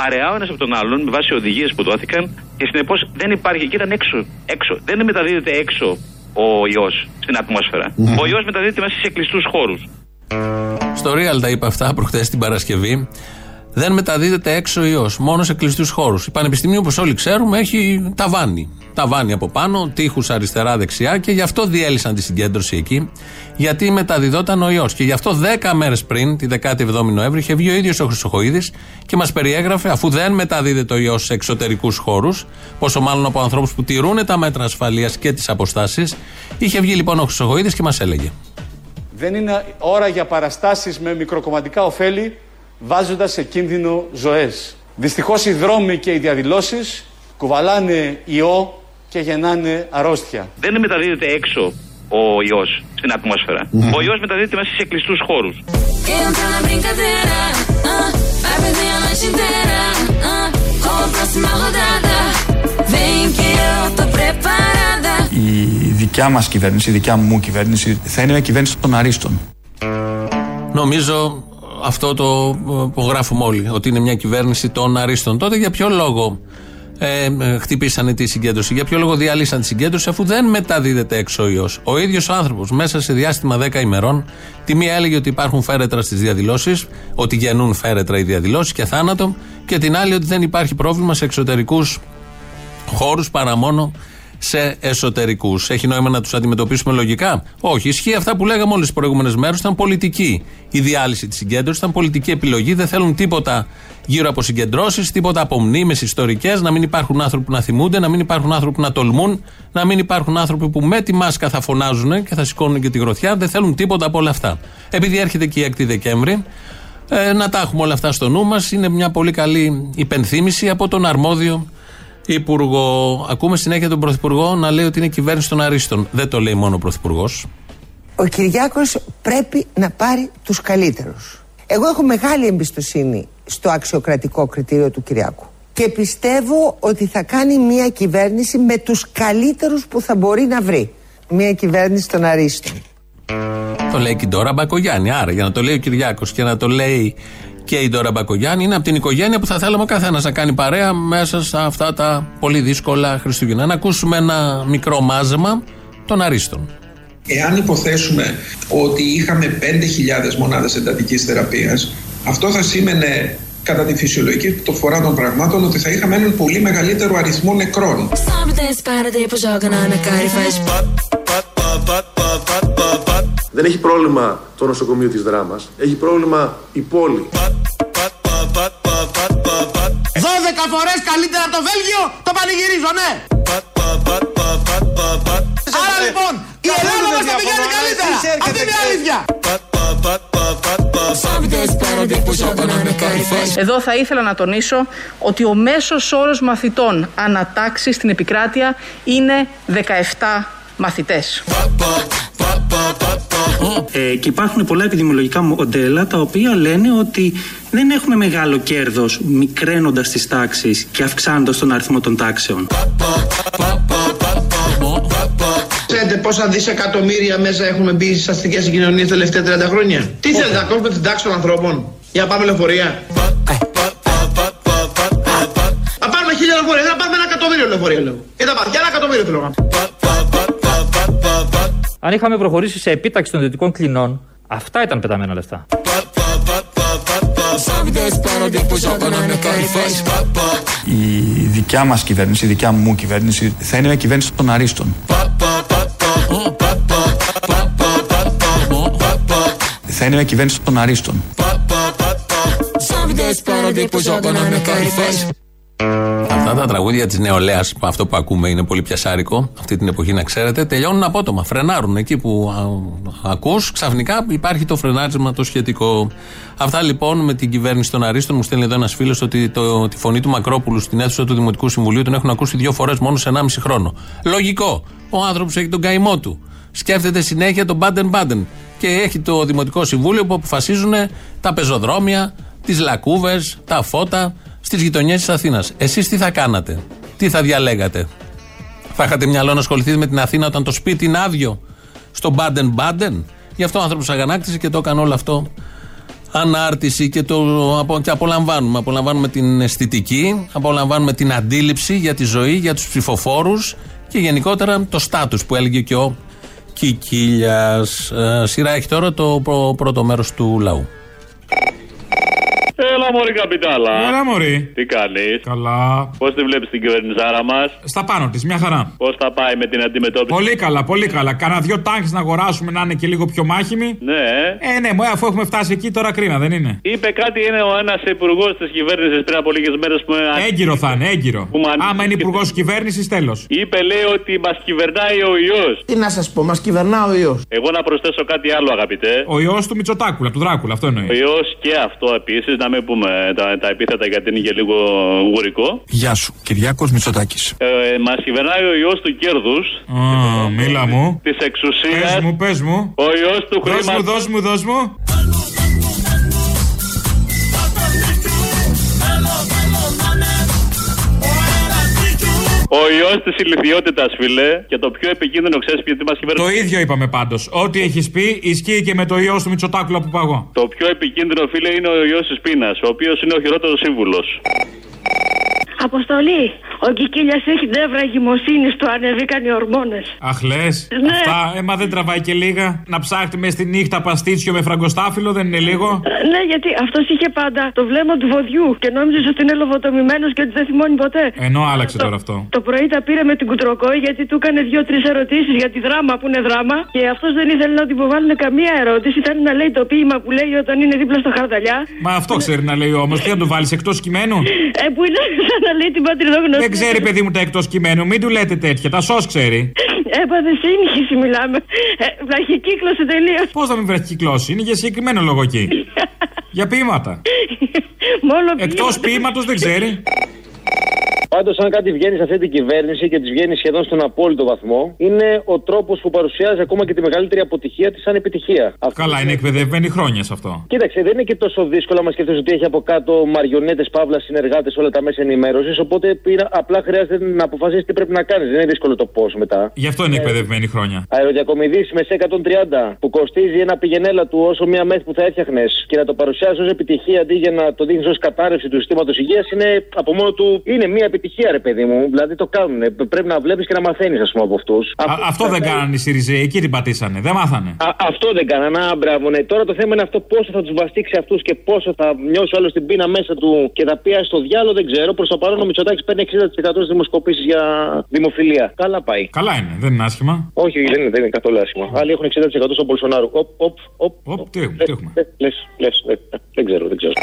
αραιά ο ένας από τον άλλον με βάση οδηγίες που δόθηκαν και συνεπώς δεν υπάρχει. Και ήταν έξω. έξω. Δεν μεταδίδεται έξω ο ιός στην ατμόσφαιρα. Ο ιός μεταδίδεται μέσα σε κλειστούς χώρους. Στο Real τα είπα αυτά προχθέ την Παρασκευή. Δεν μεταδίδεται έξω ιό, μόνο σε κλειστούς χώρους. Η Πανεπιστημίου, όπως όλοι ξέρουμε, έχει ταβάνι. Ταβάνι από πάνω, τείχους αριστερά-δεξιά και γι' αυτό διέλυσαν τη συγκέντρωση εκεί, γιατί μεταδιδόταν ο ιός. Και γι' αυτό 10 μέρες πριν, τη 17η Νοέμβρη, είχε βγει ο ίδιος ο Χρυσοχοίδης και μας περιέγραφε, αφού δεν μεταδίδεται ο ιός σε εξωτερικούς χώρους, πόσο μάλλον από ανθρώπους που τηρούν τα μέτρα ασφαλείας και τις αποστάσεις, είχε βγει λοιπόν ο Χρυσοχοίδης και μας έλεγε. Δεν είναι ώρα για παραστάσεις με μικροκομματικά ωφέλη βάζοντας σε κίνδυνο ζωές. Δυστυχώς οι δρόμοι και οι διαδηλώσεις κουβαλάνε ιό και γεννάνε αρρώστια. Δεν μεταδίδεται έξω ο ιός στην ατμόσφαιρα. Ο ιός μεταδίδεται μέσα σε κλειστούς χώρους. Η δικιά μας κυβέρνηση, η δικιά μου κυβέρνηση θα είναι μια κυβέρνηση των αρίστων. Νομίζω αυτό το γράφουμε όλοι, ότι είναι μια κυβέρνηση των αρίστων. Τότε για ποιο λόγο ε, ε, χτυπήσανε τη συγκέντρωση, για ποιο λόγο διαλύσαν τη συγκέντρωση, αφού δεν μεταδίδεται έξω ο ιός; Ο ίδιος ο άνθρωπος μέσα σε διάστημα 10 ημερών, τη μία έλεγε ότι υπάρχουν φέρετρα στις διαδηλώσεις, ότι γεννούν φέρετρα οι διαδηλώσεις και θάνατο, και την άλλη ότι δεν υπάρχει πρόβλημα σε εξωτερικούς χώρους παρά μόνο σε εσωτερικούς. Έχει νόημα να τους αντιμετωπίσουμε λογικά; Όχι. Ισχύει αυτά που λέγαμε όλες τις προηγούμενες μέρες. Ήταν πολιτική η διάλυση της συγκέντρωσης, ήταν πολιτική επιλογή. Δεν θέλουν τίποτα γύρω από συγκεντρώσεις, τίποτα από μνήμες ιστορικές. Να μην υπάρχουν άνθρωποι που να θυμούνται, να μην υπάρχουν άνθρωποι που να τολμούν, να μην υπάρχουν άνθρωποι που με τη μάσκα θα φωνάζουν και θα σηκώνουν και τη γροθιά. Δεν θέλουν τίποτα από όλα αυτά. Επειδή έρχεται και η 6η Δεκέμβρη, ε, να τα έχουμε όλα αυτά στο νου μας. Είναι μια πολύ καλή υπενθύμηση από τον αρμόδιο Υπουργό. Ακούμε συνέχεια τον Πρωθυπουργό να λέει ότι είναι κυβέρνηση των Αρίστων. Δεν το λέει μόνο ο Πρωθυπουργός. Ο Κυριάκος πρέπει να πάρει τους καλύτερους. Εγώ έχω μεγάλη εμπιστοσύνη στο αξιοκρατικό κριτήριο του Κυριάκου. Και πιστεύω ότι θα κάνει μια κυβέρνηση με τους καλύτερους που θα μπορεί να βρει. Μια κυβέρνηση των Αρίστων. Το λέει και τώρα Μπακογιάννη. Άρα για να το λέει ο Κυριάκος και να το λέει και η Ντόρα Μπακογιάννη είναι από την οικογένεια που θα θέλαμε ο καθένας να κάνει παρέα μέσα σε αυτά τα πολύ δύσκολα Χριστούγεννα. Να ακούσουμε ένα μικρό μάζεμα των αρίστων. Εάν υποθέσουμε ότι είχαμε 5.000 μονάδες εντατικής θεραπείας, αυτό θα σήμαινε κατά τη φυσιολογική το φορά των πραγμάτων ότι θα είχαμε έναν πολύ μεγαλύτερο αριθμό νεκρών. Δεν έχει πρόβλημα το νοσοκομείο της δράμας, έχει πρόβλημα η πόλη. 12 φορές καλύτερα το Βέλγιο, το πανηγυρίζω, ναι! Άρα λοιπόν, η Ελλάδα μας τα πηγαίνει καλύτερα! Αυτή είναι η αλήθεια! Εδώ θα ήθελα να τονίσω ότι ο μέσος όρος μαθητών ανατάξεις στην επικράτεια είναι 17 μαθητές. Ε, και υπάρχουν πολλά επιδημιολογικά μοντέλα τα οποία λένε ότι δεν έχουμε μεγάλο κέρδος μικραίνοντας τις τάξεις και αυξάνοντας τον αριθμό των τάξεων. Ξέρετε πόσα δισεκατομμύρια μέσα έχουμε μπει στις αστικές συγκοινωνίες τα τελευταία 30 χρόνια; Τι θέλετε να κόβουμε την τάξη των ανθρώπων; Για να πάμε λεωφορεία; Να πάρουμε χίλια λεωφορεία, να πάρουμε ένα εκατομμύριο λεωφορεία λέω. Και τα πάρουμε, ένα εκατομμύριο θέλω Αν είχαμε προχωρήσει σε επίταξη των δυτικών κλινών, αυτά ήταν πεταμένα λεφτά. Η δικιά μας κυβέρνηση, η δικιά μου κυβέρνηση θα είναι μια κυβέρνηση των αρίστων. Θα είναι μια κυβέρνηση των αρίστων. Αυτά τα τραγούδια της νεολαίας, αυτό που ακούμε είναι πολύ πιασάρικο, αυτή την εποχή να ξέρετε, τελειώνουν απότομα. Φρενάρουν εκεί που ακούς, ξαφνικά υπάρχει το φρενάρισμα το σχετικό. Αυτά λοιπόν με την κυβέρνηση των Αρίστων. Μου στέλνει εδώ ένας φίλος ότι το, τη φωνή του Μακρόπουλου στην αίθουσα του Δημοτικού Συμβουλίου τον έχουν ακούσει δύο φορές μόνο σε 1,5 χρόνο. Λογικό. Ο άνθρωπος έχει τον καημό του. Σκέφτεται συνέχεια τον Μπάντεν Μπάντεν. Και έχει το Δημοτικό Συμβούλιο που αποφασίζουν τα πεζοδρόμια, τις λακκούβες, τα φώτα στις γειτονιές της Αθήνας. Εσείς τι θα κάνατε, τι θα διαλέγατε; Θα είχατε μυαλό να ασχοληθείτε με την Αθήνα όταν το σπίτι είναι άδειο, στο Μπάντεν Μπάντεν. Γι' αυτό ο άνθρωπος αγανάκτησε και το έκανε όλο αυτό ανάρτηση και, το, και απολαμβάνουμε. Απολαμβάνουμε την αισθητική, απολαμβάνουμε την αντίληψη για τη ζωή, για τους ψηφοφόρους και γενικότερα το στάτους που έλεγε και ο Κικίλιας. Ε, σειρά έχει τώρα το πρώτο μέρος του λαού. Έλα, Μωρή Καπιτάλα. Έλα, Μωρή. Τι κάνεις; Καλά. Πώς τη βλέπεις την κυβερνησάρα μας; Στα πάνω της, μια χαρά. Πώς θα πάει με την αντιμετώπιση; Πολύ καλά, πολύ καλά. Κάνα δυο τάγκ να αγοράσουμε να είναι και λίγο πιο μάχημοι; Ναι. Ε, ναι, μου αφού έχουμε φτάσει εκεί τώρα κρίμα, δεν είναι. Είπε κάτι είναι ο ένας υπουργός της κυβέρνησης πριν από λίγες μέρες που. Έγκυρο θα είναι, έγκυρο. Άμα είναι υπουργός κυβέρνησης, τέλος. Είπε, λέει ότι μας κυβερνάει ο ιός. Τι να σας πω, μας κυβερνά ο ιός. Εγώ να προσθέσω κάτι άλλο, αγαπητέ. Ο ιός του Μητσοτάκουλα, του Δράκουλα, αυτό εννοείς. Ο ιός και αυτό επίσης, να μην πούμε τα, τα επίθετα γιατί είναι και λίγο γουρικό. Γεια σου, Κυριάκος Μητσοτάκης. Ε, μας κυβερνάει ο ιός του κέρδους. Α, μίλα μου. Της εξουσίας. Πες μου, πες μου. Ο ιός του χρήματο. Δώσ' μου, δώσ' μου, δώσ' μου. Ο ιός της ηλικιότητας, φίλε, και το πιο επικίνδυνο, ξέρεις γιατί μας κυβερνάει. Το ίδιο είπαμε πάντως. Ό,τι έχεις πει ισχύει και με το ιό του Μητσοτάκουλα που παγώ. Το πιο επικίνδυνο, φίλε, είναι ο ιός της πείνας, ο οποίος είναι ο χειρότερος σύμβουλος. Αποστολή. Ο Κικίλιας έχει νεύρα εγκυμοσύνη του, ανεβήκαν οι ορμόνες. Αχ, λες. Ναι. Αυτά, έμα δεν τραβάει και λίγα. Να ψάχνει μες στη νύχτα παστίτσιο με φραγκοστάφυλλο, δεν είναι λίγο; Ναι, γιατί αυτός είχε πάντα το βλέμμα του βοδιού και νόμιζες ότι είναι λοβοτομημένος και ότι δεν θυμώνει ποτέ. Ενώ άλλαξε τώρα αυτό. Το πρωί τα πήρε με την κουτροκόη γιατί του έκανε δύο-τρεις ερωτήσεις για τη δράμα που είναι δράμα και αυτός δεν ήθελε να του υποβάλουν καμία ερώτηση. Ήταν να λέει το ποίημα που λέει όταν είναι δίπλα στο χαρταλιά. Μα αυτό ξέρει να λέει όμως. Τι να το βάλεις εκτός κειμένου; Ε, που είναι σαν να λέει την πατριδόγνωση. Δεν ξέρει, παιδί μου, τα εκτός κειμένου. Μην του λέτε τέτοια. Τα σως ξέρει. Έπαθε σύγχυση, μιλάμε. Ε, βραχικύκλωσε τελείως. Πώς θα μην βραχικυκλώσει, είναι για συγκεκριμένο λόγο εκεί. (laughs) για ποίηματα. Μόνο Εκτός ποίηματος δεν ξέρει. Πάντως, αν κάτι βγαίνει σε αυτή την κυβέρνηση και της βγαίνει σχεδόν στον απόλυτο βαθμό, είναι ο τρόπος που παρουσιάζει ακόμα και τη μεγαλύτερη αποτυχία της σαν επιτυχία. Καλά, είναι εκπαιδευμένη χρόνια σε αυτό. Κοίταξε, δεν είναι και τόσο δύσκολο να σκεφτεί ότι έχει από κάτω μαριονέτες, παύλα, συνεργάτες όλα τα μέσα ενημέρωσης. Οπότε πήρα, απλά χρειάζεται να αποφασίσεις τι πρέπει να κάνεις. Δεν είναι δύσκολο το πώς μετά. Γι' αυτό είναι εκπαιδευμένη χρόνια. Αεροδιακομιδή με σε 130 που κοστίζει ένα πηγενέλα του όσο μία μεθ που θα έφτιαχνες και να το παρουσιάσεις ως επιτυχία αντί για να το δείχνει ως κατάρρευση του συστήματος υγείας είναι από μόνο του είναι μία επιτυχία, ρε παιδί μου. Δηλαδή το κάνουν. Πρέπει να βλέπεις και να μαθαίνεις, ας πούμε, από αυτούς. Αυτό δεν κάνανε οι Σιριζέοι, εκεί την πατήσανε. Δεν μάθανε. Α, αυτό δεν κάνανε. Α, μπράβο, ναι. Τώρα το θέμα είναι αυτό πόσο θα τους βαστίξει αυτούς και πόσο θα νιώσει άλλος την πείνα μέσα του και θα πιάσει το διάλογο, δεν ξέρω. Προς το παρόν ο Μητσοτάκης παίρνει 60% στις δημοσκοπήσεις για δημοφιλία. Καλά πάει. Καλά είναι, δεν είναι άσχημα. Όχι, δεν είναι, δεν είναι καθόλου άσχημα. Άλλοι έχουν 60% στον Πολσονάρο. Οπ, οπ, οπ. Οπ, τι έχουμε. Λες, λες, δεν ξέρω, δεν ξέρω.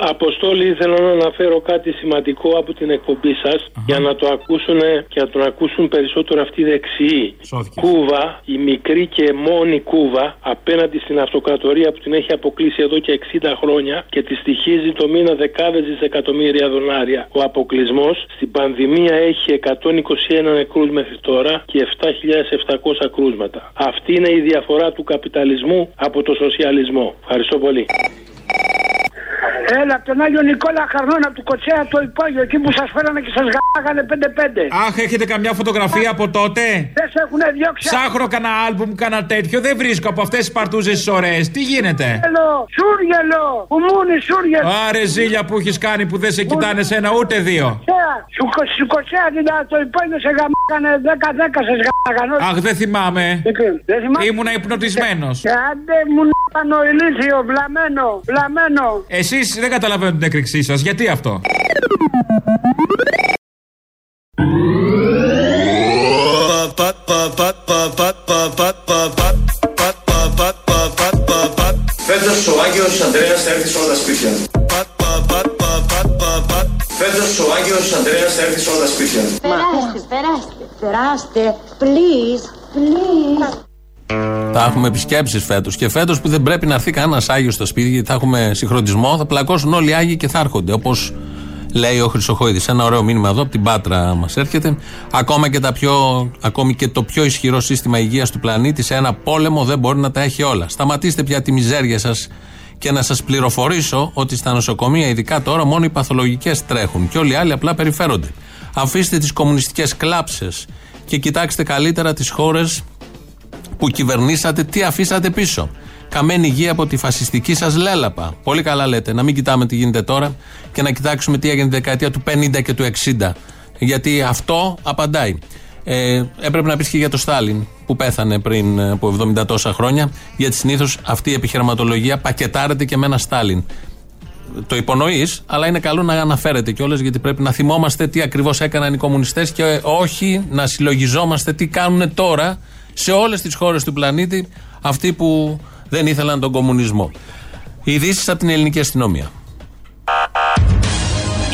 Αποστόλη, θέλω να αναφέρω κάτι σημαντικό από την εκπομπή σας για να το ακούσουν και να τον ακούσουν περισσότερο αυτοί οι δεξιοί. Κούβα, η μικρή και μόνη Κούβα, απέναντι στην αυτοκρατορία που την έχει αποκλείσει εδώ και 60 χρόνια και τη στοιχίζει το μήνα δεκάδες δισεκατομμύρια δολάρια. Ο αποκλεισμός στην πανδημία έχει 121 νεκρούς μέχρι τώρα και 7.700 κρούσματα. Αυτή είναι η διαφορά του καπιταλισμού από το σοσιαλισμό. Ευχαριστώ πολύ. Έλα από τον Άγιο Νικόλα Χαρνών από του Κοτσέα το υπόγειο εκεί που σα φέρανε και σα γάγανε 5-5. Αχ, έχετε καμιά φωτογραφία από τότε. Δεν σε έχουν διώξει. Ψάχνω κανένα άλμπουμ, κανένα τέτοιο. Δεν βρίσκω από αυτέ τι παρτούζε τι ωραίε. Τι γίνεται. Σούργελο, σούργελο. Ουμούνι, σούργελο. Άρε ζήλια που έχει κάνει που δεν σε κοιτάνε σε ένα ούτε δύο. Σου Κοτσέα το υπόγειο σε γαμάγανε 10-10 σε γαμάγανε. Αχ, δεν θυμάμαι. Ήμουνα υπνοτισμένο. Άντε μου να ηλίθιο, βλαμμένο, βλαμμένο. Εσείς δεν καταλαβαίνω την έκρηξή σας. Γιατί αυτό; Φέτος ο Άγιος Ανδρέας θα έρθει σε όλα τα σπίτια. Φέτος ο Άγιος Ανδρέας θα έρθει σε όλα τα σπίτια. Έχουμε επισκέψεις φέτος. Και φέτος που δεν πρέπει να έρθει κανένας Άγιος στο σπίτι, γιατί θα έχουμε συγχρονισμό, θα πλακώσουν όλοι οι Άγιοι και θα έρχονται. Όπως λέει ο Χρυσοχοίδης. Ένα ωραίο μήνυμα εδώ από την Πάτρα μας έρχεται. Ακόμα και, τα πιο, ακόμη και το πιο ισχυρό σύστημα υγείας του πλανήτη σε ένα πόλεμο δεν μπορεί να τα έχει όλα. Σταματήστε πια τη μιζέρια σας και να σας πληροφορήσω ότι στα νοσοκομεία, ειδικά τώρα, μόνο οι παθολογικές τρέχουν και όλοι οι άλλοι απλά περιφέρονται. Αφήστε τις κομμουνιστικές κλάψε και κοιτάξτε καλύτερα τις χώρες που κυβερνήσατε, τι αφήσατε πίσω. Καμένη υγεία από τη φασιστική σας λέλαπα. Πολύ καλά λέτε. Να μην κοιτάμε τι γίνεται τώρα και να κοιτάξουμε τι έγινε τη δεκαετία του 50 και του 60. Γιατί αυτό απαντάει. Ε, έπρεπε να πεις και για το Στάλιν που πέθανε πριν από 70 τόσα χρόνια. Γιατί συνήθως αυτή η επιχειρηματολογία πακετάρεται και με ένα Στάλιν. το υπονοείς, αλλά είναι καλό να αναφέρεται κιόλας γιατί πρέπει να θυμόμαστε τι ακριβώς έκαναν οι κομμουνιστές και όχι να συλλογιζόμαστε τι κάνουν τώρα σε όλες τις χώρες του πλανήτη αυτοί που δεν ήθελαν τον κομμουνισμό. Ειδήσεις από την ελληνική αστυνομία.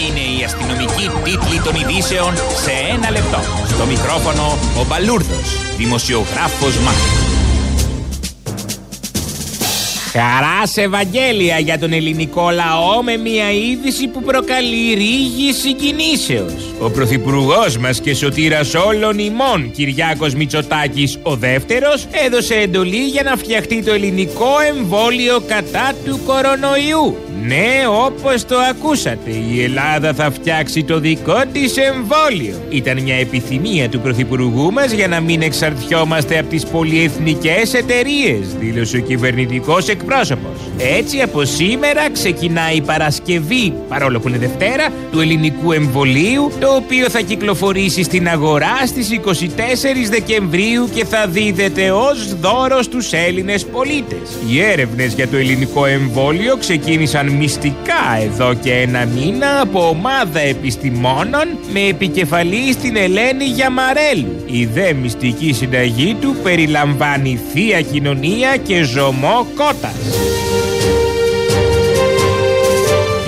Είναι η αστυνομική τίτλη των ειδήσεων σε ένα λεπτό. Στο μικρόφωνο ο Μπαλούρδος, δημοσιογράφος Μάρκος. Χαράς Ευαγγέλια για τον ελληνικό λαό με μια είδηση που προκαλεί ρίγη συγκινήσεως. Ο Πρωθυπουργός μας και σωτήρας όλων ημών, Κυριάκος Μητσοτάκης ο δεύτερος, έδωσε εντολή για να φτιαχτεί το ελληνικό εμβόλιο κατά του κορονοϊού. Ναι, όπως το ακούσατε, η Ελλάδα θα φτιάξει το δικό της εμβόλιο. Ήταν μια επιθυμία του Πρωθυπουργού μας για να μην εξαρτιόμαστε από τις πολυεθνικές εταιρείες, δήλωσε ο κυβερνητικός εκπρόσωπος. Έτσι από σήμερα ξεκινάει η Παρασκευή, παρόλο που είναι Δευτέρα, του ελληνικού εμβολίου, το οποίο θα κυκλοφορήσει στην αγορά στις 24 Δεκεμβρίου και θα δίδεται ως δώρος στους Έλληνες πολίτες. Οι έρευνες για το ελληνικό εμβόλιο ξεκίνησαν μυστικά εδώ και ένα μήνα από ομάδα επιστημόνων με επικεφαλή στην Ελένη Γιαμαρέλου. Η δε μυστική συνταγή του περιλαμβάνει θεία κοινωνία και ζωμό κότας.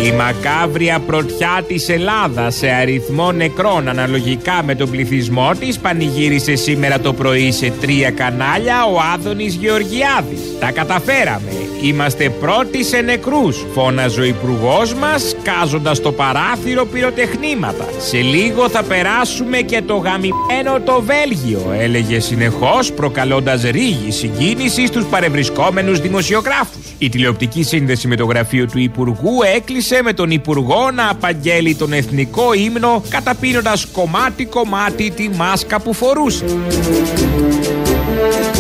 Η μακάβρια πρωτιά της Ελλάδας σε αριθμό νεκρών αναλογικά με τον πληθυσμό της πανηγύρισε σήμερα το πρωί σε τρία κανάλια ο Άδωνης Γεωργιάδης. Τα καταφέραμε. Είμαστε πρώτοι σε νεκρούς, φώναζε ο υπουργός μας κάζοντας το παράθυρο πυροτεχνήματα. Σε λίγο θα περάσουμε και το γαμημένο το Βέλγιο, έλεγε συνεχώς προκαλώντας ρίγη συγκίνηση στους παρευρισκόμενους δημοσιογράφους. Η τηλεοπτική σύνδεση με το γραφείο του Υπουργού έκλεισε με τον Υπουργό να απαγγέλει τον εθνικό ύμνο καταπίνοντας κομμάτι-κομμάτι τη μάσκα που φορούσε.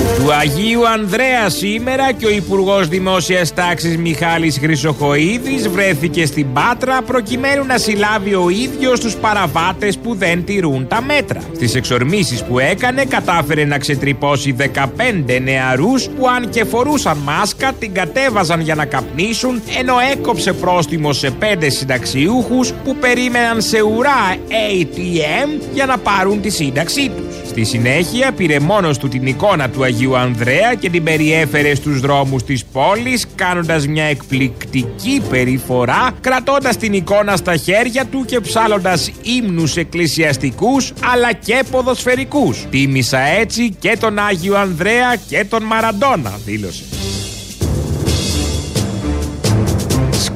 Του Αγίου Ανδρέας σήμερα και ο Υπουργός Δημόσιας Τάξης Μιχάλης Χρυσοχοίδης βρέθηκε στην Πάτρα προκειμένου να συλλάβει ο ίδιος τους παραβάτες που δεν τηρούν τα μέτρα. Στις εξορμήσεις που έκανε, κατάφερε να ξετρυπώσει 15 νεαρούς που, αν και φορούσαν μάσκα, την κατέβαζαν για να καπνίσουν, ενώ έκοψε πρόστιμο σε 5 συνταξιούχους που περίμεναν σε ουρά ATM για να πάρουν τη σύνταξή τους. Στη συνέχεια πήρε μόνος του την εικόνα του Αγίου Ανδρέα και την περιέφερε στους δρόμους της πόλης κάνοντας μια εκπληκτική περιφορά κρατώντας την εικόνα στα χέρια του και ψάλλοντας ύμνους εκκλησιαστικούς αλλά και ποδοσφαιρικούς. Τίμησα έτσι και τον Άγιο Ανδρέα και τον Μαραντόνα δήλωσε.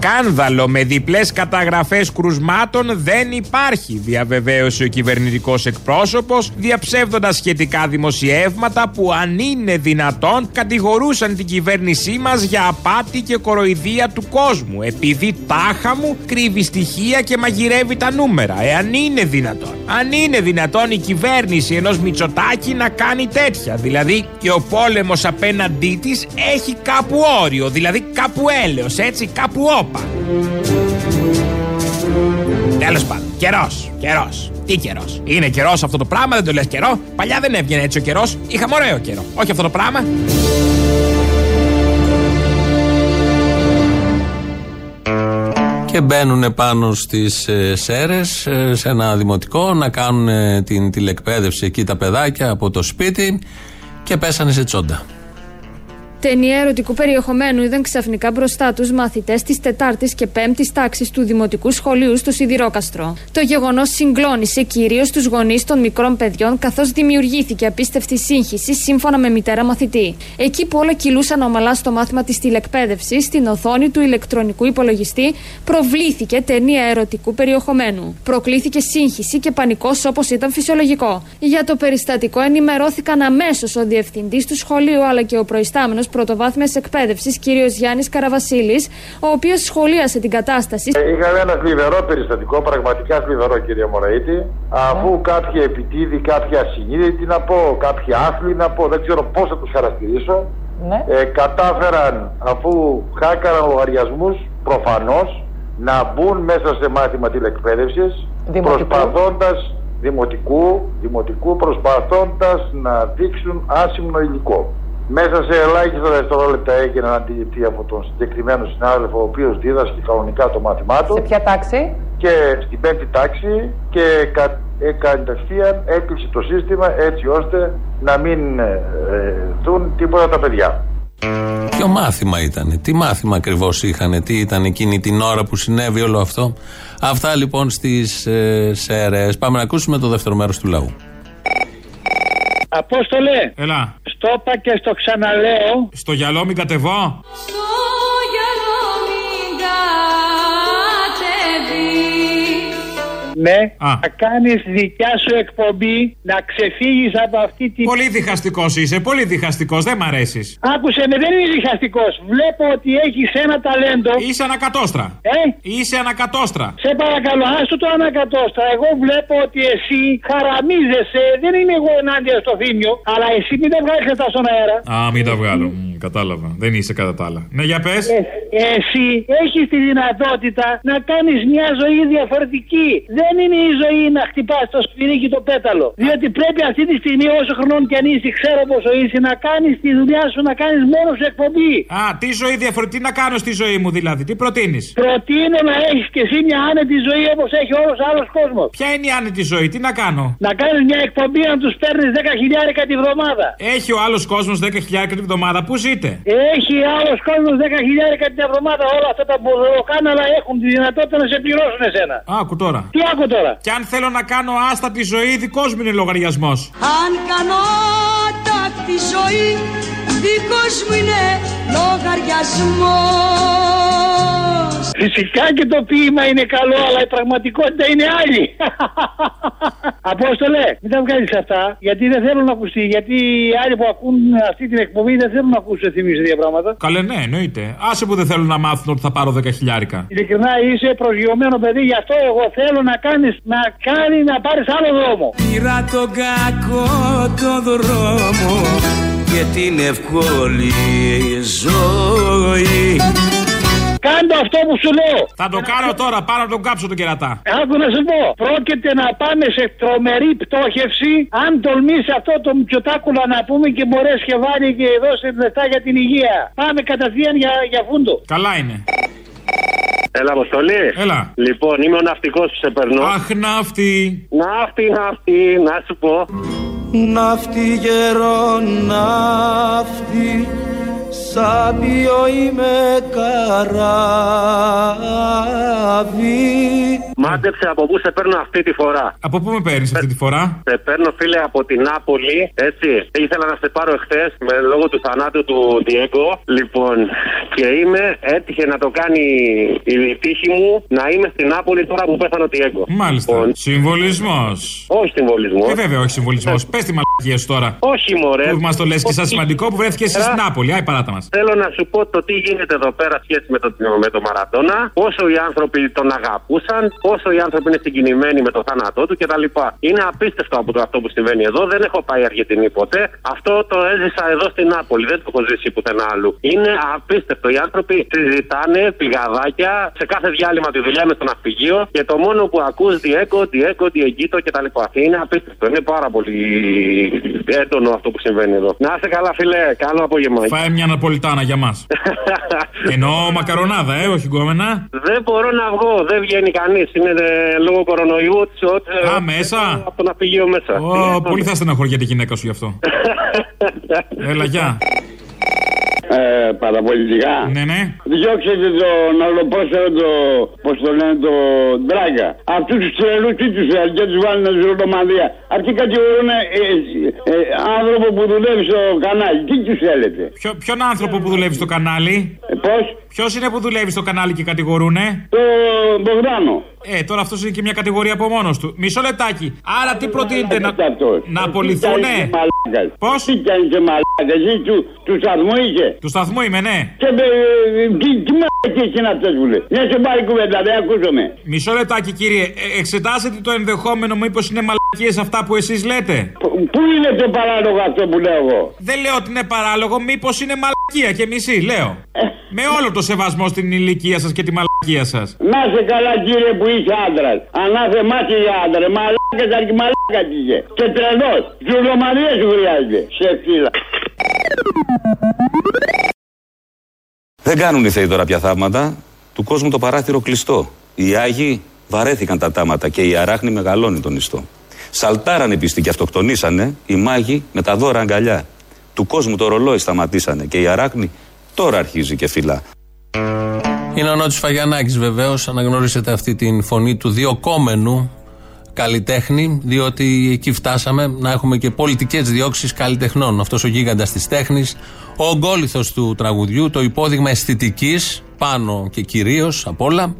Σκάνδαλο με διπλές καταγραφές κρουσμάτων δεν υπάρχει, διαβεβαίωσε ο κυβερνητικός εκπρόσωπος, διαψεύδοντας σχετικά δημοσιεύματα που, αν είναι δυνατόν, κατηγορούσαν την κυβέρνησή μας για απάτη και κοροϊδία του κόσμου, επειδή τάχα μου κρύβει στοιχεία και μαγειρεύει τα νούμερα. Εάν είναι δυνατόν. Αν είναι δυνατόν η κυβέρνηση ενός Μητσοτάκη να κάνει τέτοια. Δηλαδή και ο πόλεμος απέναντί της έχει κάπου όριο, δηλαδή κάπου έλεος, έτσι, κάπου όπα. Τέλος πάντων, καιρός, καιρός. Τι καιρός; Είναι καιρός αυτό το πράγμα, δεν το λες καιρό. Παλιά δεν έβγαινε έτσι ο καιρός. Είχαμε ωραίο καιρό. Όχι αυτό το πράγμα. και μπαίνουν πάνω στις ε, σέρες ε, σε ένα δημοτικό να κάνουν ε, την τηλεκπαίδευση εκεί τα παιδάκια από το σπίτι και πέσανε σε τσόντα. Ταινία ερωτικού περιεχομένου είδαν ξαφνικά μπροστά τους μαθητές της 4η και 5η τάξης του Δημοτικού Σχολείου στο Σιδηρόκαστρο. Το γεγονός συγκλώνησε κυρίως τους γονείς των μικρών παιδιών, καθώς δημιουργήθηκε απίστευτη σύγχυση σύμφωνα με μητέρα μαθητή. Εκεί που όλα κυλούσαν ομαλά στο μάθημα της τηλεκπαίδευσης, στην οθόνη του ηλεκτρονικού υπολογιστή προβλήθηκε ταινία ερωτικού περιεχομένου. Προκλήθηκε σύγχυση και πανικός όπως ήταν φυσιολογικό. Για το περιστατικό ενημερώθηκαν αμέσως ο διευθυντής του σχολείου αλλά και ο προϊστάμενος πρωτοβάθμιας εκπαίδευσης, κ. Γιάννης Καραβασίλης, ο οποίος σχολίασε την κατάσταση. Ε, είχαμε ένα θλιβερό περιστατικό, πραγματικά θλιβερό, κύριε Μωραήτη. Αφού ναι. κάποιοι επιτίδη, κάποιοι ασυνείδητοι να πω, κάποιοι άθλοι να πω, δεν ξέρω πώς θα τους χαρακτηρίσω. Ναι. Ε, κατάφεραν αφού χάκαραν λογαριασμούς, προφανώς να μπουν μέσα σε μάθημα τηλεκπαίδευσης, προσπαθώντας δημοτικού, δημοτικού προσπαθώντας να δείξουν άσυμνο υλικό. Μέσα σε ελάχιστα δευτερόλεπτα έγινε αντιληπτή από τον συγκεκριμένο συνάδελφο, ο οποίος δίδασκε κανονικά το μάθημά του. Σε ποια τάξη; Και στην πέμπτη τάξη και κα, ε, κατευθείαν έκλεισε το σύστημα έτσι ώστε να μην ε, ε, δουν τίποτα τα παιδιά. Ποιο μάθημα ήταν, τι μάθημα ακριβώς είχαν, τι ήταν εκείνη την ώρα που συνέβη όλο αυτό; Αυτά λοιπόν στις ε, ΣΕΡΕΣ. Πάμε να ακούσουμε το δεύτερο μέρος του λαού. Απόστολε, Έλα. στο είπα και στο ξαναλέω. Στο γυαλό μην κατεβώ. Ναι, να κάνεις δικιά σου εκπομπή, να ξεφύγεις από αυτή την. Πολύ διχαστικός είσαι, πολύ διχαστικός, δεν μ' αρέσεις. Άκουσε με, δεν είναι διχαστικός. Βλέπω ότι έχεις ένα ταλέντο. Είσαι ανακατόστρα. Ε; Είσαι ανακατόστρα. Σε παρακαλώ, άστο το ανακατόστρα. Εγώ βλέπω ότι εσύ χαραμίζεσαι. Δεν είμαι εγώ ενάντια στο θύμιο, αλλά εσύ μην τα βγάλεις αυτά στον αέρα. Α, μην τα βγάλω. Μ, κατάλαβα. Δεν είσαι κατά τα άλλα. Ναι, για πες. Ε, εσύ έχεις τη δυνατότητα να κάνεις μια ζωή διαφορετική. Δεν είναι η ζωή να χτυπάς το σφυρίκι το πέταλο. Διότι πρέπει αυτή τη στιγμή, όσο χρονών κι αν είσαι, ξέρω πόσο είσαι, να κάνεις τη δουλειά σου, να κάνεις μόνος σου εκπομπή. Α, τι ζωή διαφορετική, τι να κάνω στη ζωή μου δηλαδή, τι προτείνεις; Προτείνω να έχεις κι εσύ μια άνετη ζωή όπως έχει όλος άλλος κόσμος. Ποια είναι η άνετη ζωή, τι να κάνω; Να κάνεις μια εκπομπή να τους παίρνεις 10 χιλιάρικα τη βδομάδα. Έχει ο άλλος κόσμος 10 χιλιάρικα τη βδομάδα, πού ζείτε. Έχει άλλος κόσμος 10 χιλιάρικα την εβδομάδα. Όλα αυτά τα μπουρδοκάναλα έχουν τη δυνατότητα να σε πληρώσουν εσένα. Άκου τώρα. Τι άκου τώρα; Και αν θέλω να κάνω άστατη ζωή, δικός μου είναι λογαριασμός. Αν κάνω άτακτη ζωή Δικός μου είναι λογαριασμός Φυσικά και το ποίημα είναι καλό, αλλά η πραγματικότητα είναι άλλη. (laughs) Απόστολε, μην τα βγάλεις αυτά, γιατί δεν θέλουν να ακουστεί. Γιατί οι άλλοι που ακούν αυτή την εκπομπή δεν θέλουν να ακούσουν θυμίσει τέτοια πράγματα. Καλέ, ναι, εννοείται. Άσε που δεν θέλουν να μάθουν ότι θα πάρω 10 χιλιάρικα. Ειλικρινά είσαι προσγειωμένο παιδί, γι' αυτό εγώ θέλω να κάνεις να κάνει να πάρεις άλλο δρόμο. Πήρα τον κακό το δρόμο και την εύκολη ζωή. Κάντο αυτό που σου λέω. Θα το κάνω τώρα, πάνω να τον κάψω τον κερατά. Άκου να σου πω. Πρόκειται να πάμε σε τρομερή πτώχευση αν τολμήσει αυτό το μυτσοτάκουλα να πούμε και μπορέσει και βάλει και δώσει λεφτά για την υγεία. Πάμε κατευθείαν για, για φούντο. Καλά είναι. Έλα, Αποστολή. Έλα. Λοιπόν, είμαι ο ναυτικός που σε περνώ. Αχ, ναύτη. Ναύτη, ναύτη, να σου πω. Ναύτη γερό ναύτη Σάπιο είμαι καράβι Μάντεψε από πού σε παίρνω αυτή τη φορά. Από πού με παίρνεις αυτή τη φορά; Σε παίρνω, φίλε, από την Νάπολη, έτσι. Ήθελα να σε πάρω εχθές με λόγω του θανάτου του Διέγκο. Λοιπόν, και είμαι, έτυχε να το κάνει η τύχη μου να είμαι στην Νάπολη τώρα που πέθανε ο Διέγκο. Μάλιστα. Συμβολισμός. Όχι συμβολισμός. Ε, βέβαια, όχι συμβολισμός. Πες τη μαλακία σου τώρα. Όχι, μωρέ. Που μας το λες και σαν σημαντικό που βρέθηκες εσύ στην Νάπολη. Άι, παράτα μας. Θέλω να σου πω το τι γίνεται εδώ πέρα σχέση με τον με το Μαραντόνα, πόσο οι άνθρωποι τον αγαπούσαν, πόσο οι άνθρωποι είναι συγκινημένοι με το θάνατό του κτλ. Είναι απίστευτο από το αυτό που συμβαίνει εδώ. Δεν έχω πάει Αργεντινή ποτέ. Αυτό το έζησα εδώ στην Νάπολη. Δεν το έχω ζήσει πουθενά άλλου. Είναι απίστευτο. Οι άνθρωποι συζητάνε πηγαδάκια σε κάθε διάλειμμα τη δουλειά με στο ναυπηγείο και το μόνο που ακούς διέκο, διέκο, διεγκύτο κτλ. Είναι απίστευτο. Είναι πάρα πολύ έντονο αυτό που συμβαίνει εδώ. Να είσαι καλά, φίλε. Καλό απόγευμα. Φάει μια Ναπολιτάνα για μας. (laughs) Εννοώ μακαρονάδα, ε, όχι γκόμενα. Δεν μπορώ να βγω, δεν βγαίνει κανείς. Είναι ε, λόγω κορονοϊού. Ότι, Α, μέσα. Από το ναυπηγείο μέσα. Ω, πολύ θα στεναχωριέται η γυναίκα σου γι' αυτό. (laughs) Έλα, γεια. Ε, παραπολιτικά. Ναι, ναι. Διώξετε τον αλλοπρόσερο το. Πώ το λένε, το Ντράγκα. Αυτού του τρελού τι του θέλουν και του βάλουν στη Ρομανδία. Αυτοί κατηγορούν ε, ε, ε, άνθρωπο που δουλεύει στο κανάλι. Τι του θέλετε. Ποιο, ποιον άνθρωπο που δουλεύει στο κανάλι. Ε, Πώ? Ποιο είναι που δουλεύει στο κανάλι και κατηγορούνε. Το Μπογδάνο. Ε, τώρα αυτό είναι και μια κατηγορία από μόνο του. Μισό λεπτάκι. Άρα τι προτείνετε να, να απολυθούνε. Πώ? Τι κάνει και μαλάκα. Εσύ του, του σταθμού είχε. Του σταθμού είμαι, ναι. Και με, τι, τι μαλάκα είναι αυτέ που λέει. Μια σε πάρει κουβέντα, δεν ακούσαμε. Μισό λεπτάκι, κύριε. Ε, εξετάσετε το ενδεχόμενο μήπως είναι μαλακίες αυτά που εσείς λέτε; Πού είναι το παράλογο αυτό που λέω εγώ; Δεν λέω ότι είναι παράλογο, μήπως είναι μαλακία και μισή, λέω. Με όλο το σεβασμό στην ηλικία σας και τη μαλακία σας. Να σε καλά, κύριε που είσαι άντρας. Ανάθεμά και για άντρας. Μαλάκα και μαλάκα είχε. Και τρελός. Ζουλομανία σου χρειάζεται. Σε φύλλα. Δεν κάνουν οι θεοί τώρα πια θαύματα. Του κόσμου το παράθυρο κλειστό. Οι Άγιοι βαρέθηκαν τα τάματα και η αράχνη μεγαλώνει τον ιστό. Σαλτάρανε πιστοί και αυτοκτονήσανε. Οι μάγοι με τα δώρα αγκαλιά. Του κόσμου το ρολόι σταματήσανε και η αράχνη τώρα αρχίζει και φυλά. Είναι ο Νότης Φαγιανάκης βεβαίως, αναγνωρίσετε αυτή την φωνή του διοκόμενου καλλιτέχνη, διότι εκεί φτάσαμε να έχουμε και πολιτικές διώξεις καλλιτεχνών. Αυτός ο γίγαντας της τέχνης, ο ογκόληθος του τραγουδιού, το υπόδειγμα αισθητικής, πάνω και κυρίως απ' όλα,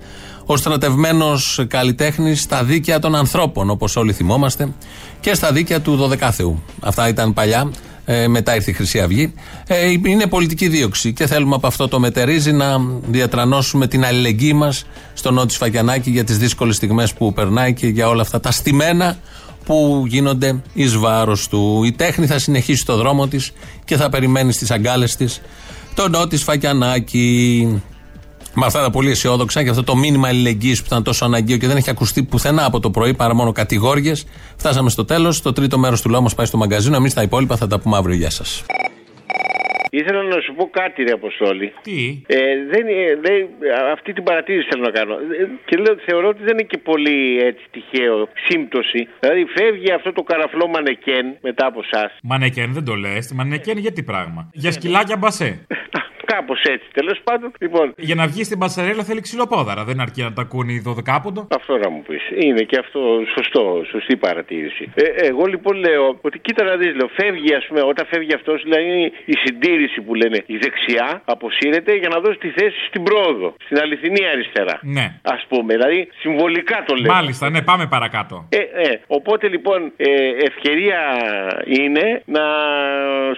ο στρατευμένος καλλιτέχνης στα δίκαια των ανθρώπων, όπως όλοι θυμόμαστε, και στα δίκαια του 12 Θεού. Αυτά ήταν παλιά. Ε, μετά ήρθε η Χρυσή Αυγή. Ε, είναι πολιτική δίωξη και θέλουμε από αυτό το μετερίζει να διατρανώσουμε την αλληλεγγύη μας στον Νότι Σφακιανάκη για τις δύσκολες στιγμές που περνάει και για όλα αυτά τα στημένα που γίνονται εις βάρος του. Η τέχνη θα συνεχίσει το δρόμο της και θα περιμένει στις αγκάλες της τον Νότι Σφακιανάκη. Με αυτά τα πολύ αισιόδοξα και αυτό το μήνυμα αλληλεγγύης που ήταν τόσο αναγκαίο και δεν έχει ακουστεί πουθενά από το πρωί παρά μόνο κατηγόριες. Φτάσαμε στο τέλος. Το τρίτο μέρος του λόγου πάει στο μαγκαζίνο. Εμείς τα υπόλοιπα θα τα πούμε αύριο. Γεια σας. Ήθελα να σου πω κάτι, ρε Αποστόλη. Τι; Ε, δεν, ε, δεν, αυτή την παρατήρηση θέλω να κάνω. Ε, Και λέω ότι θεωρώ ότι δεν είναι και πολύ έτσι τυχαίο σύμπτωση. Δηλαδή φεύγει αυτό το καραφλό μανεκέν μετά από εσά. Μανεκέν δεν το λες. Μανεκέν για τι πράγμα; Για σκυλάκια μπασέ. Κάπως έτσι, τέλος πάντων. Λοιπόν, Για να βγει στην πασαρέλα θέλει ξυλοπόδαρα. Δεν αρκεί να τα ακούνε 12 αυτό να μου πεις. Είναι και αυτό σωστό, σωστή παρατήρηση. Ε, εγώ λοιπόν λέω ότι κοίτα να δεις, λέω, φεύγει, ας πούμε, όταν φεύγει αυτός, δηλαδή η συντήρηση που λένε η δεξιά αποσύρεται για να δώσει τη θέση στην πρόοδο. Στην αληθινή αριστερά. Ναι. Α πούμε, δηλαδή συμβολικά το λέω. Μάλιστα, ναι, πάμε παρακάτω. Ε, ε, οπότε λοιπόν ε, ευκαιρία είναι να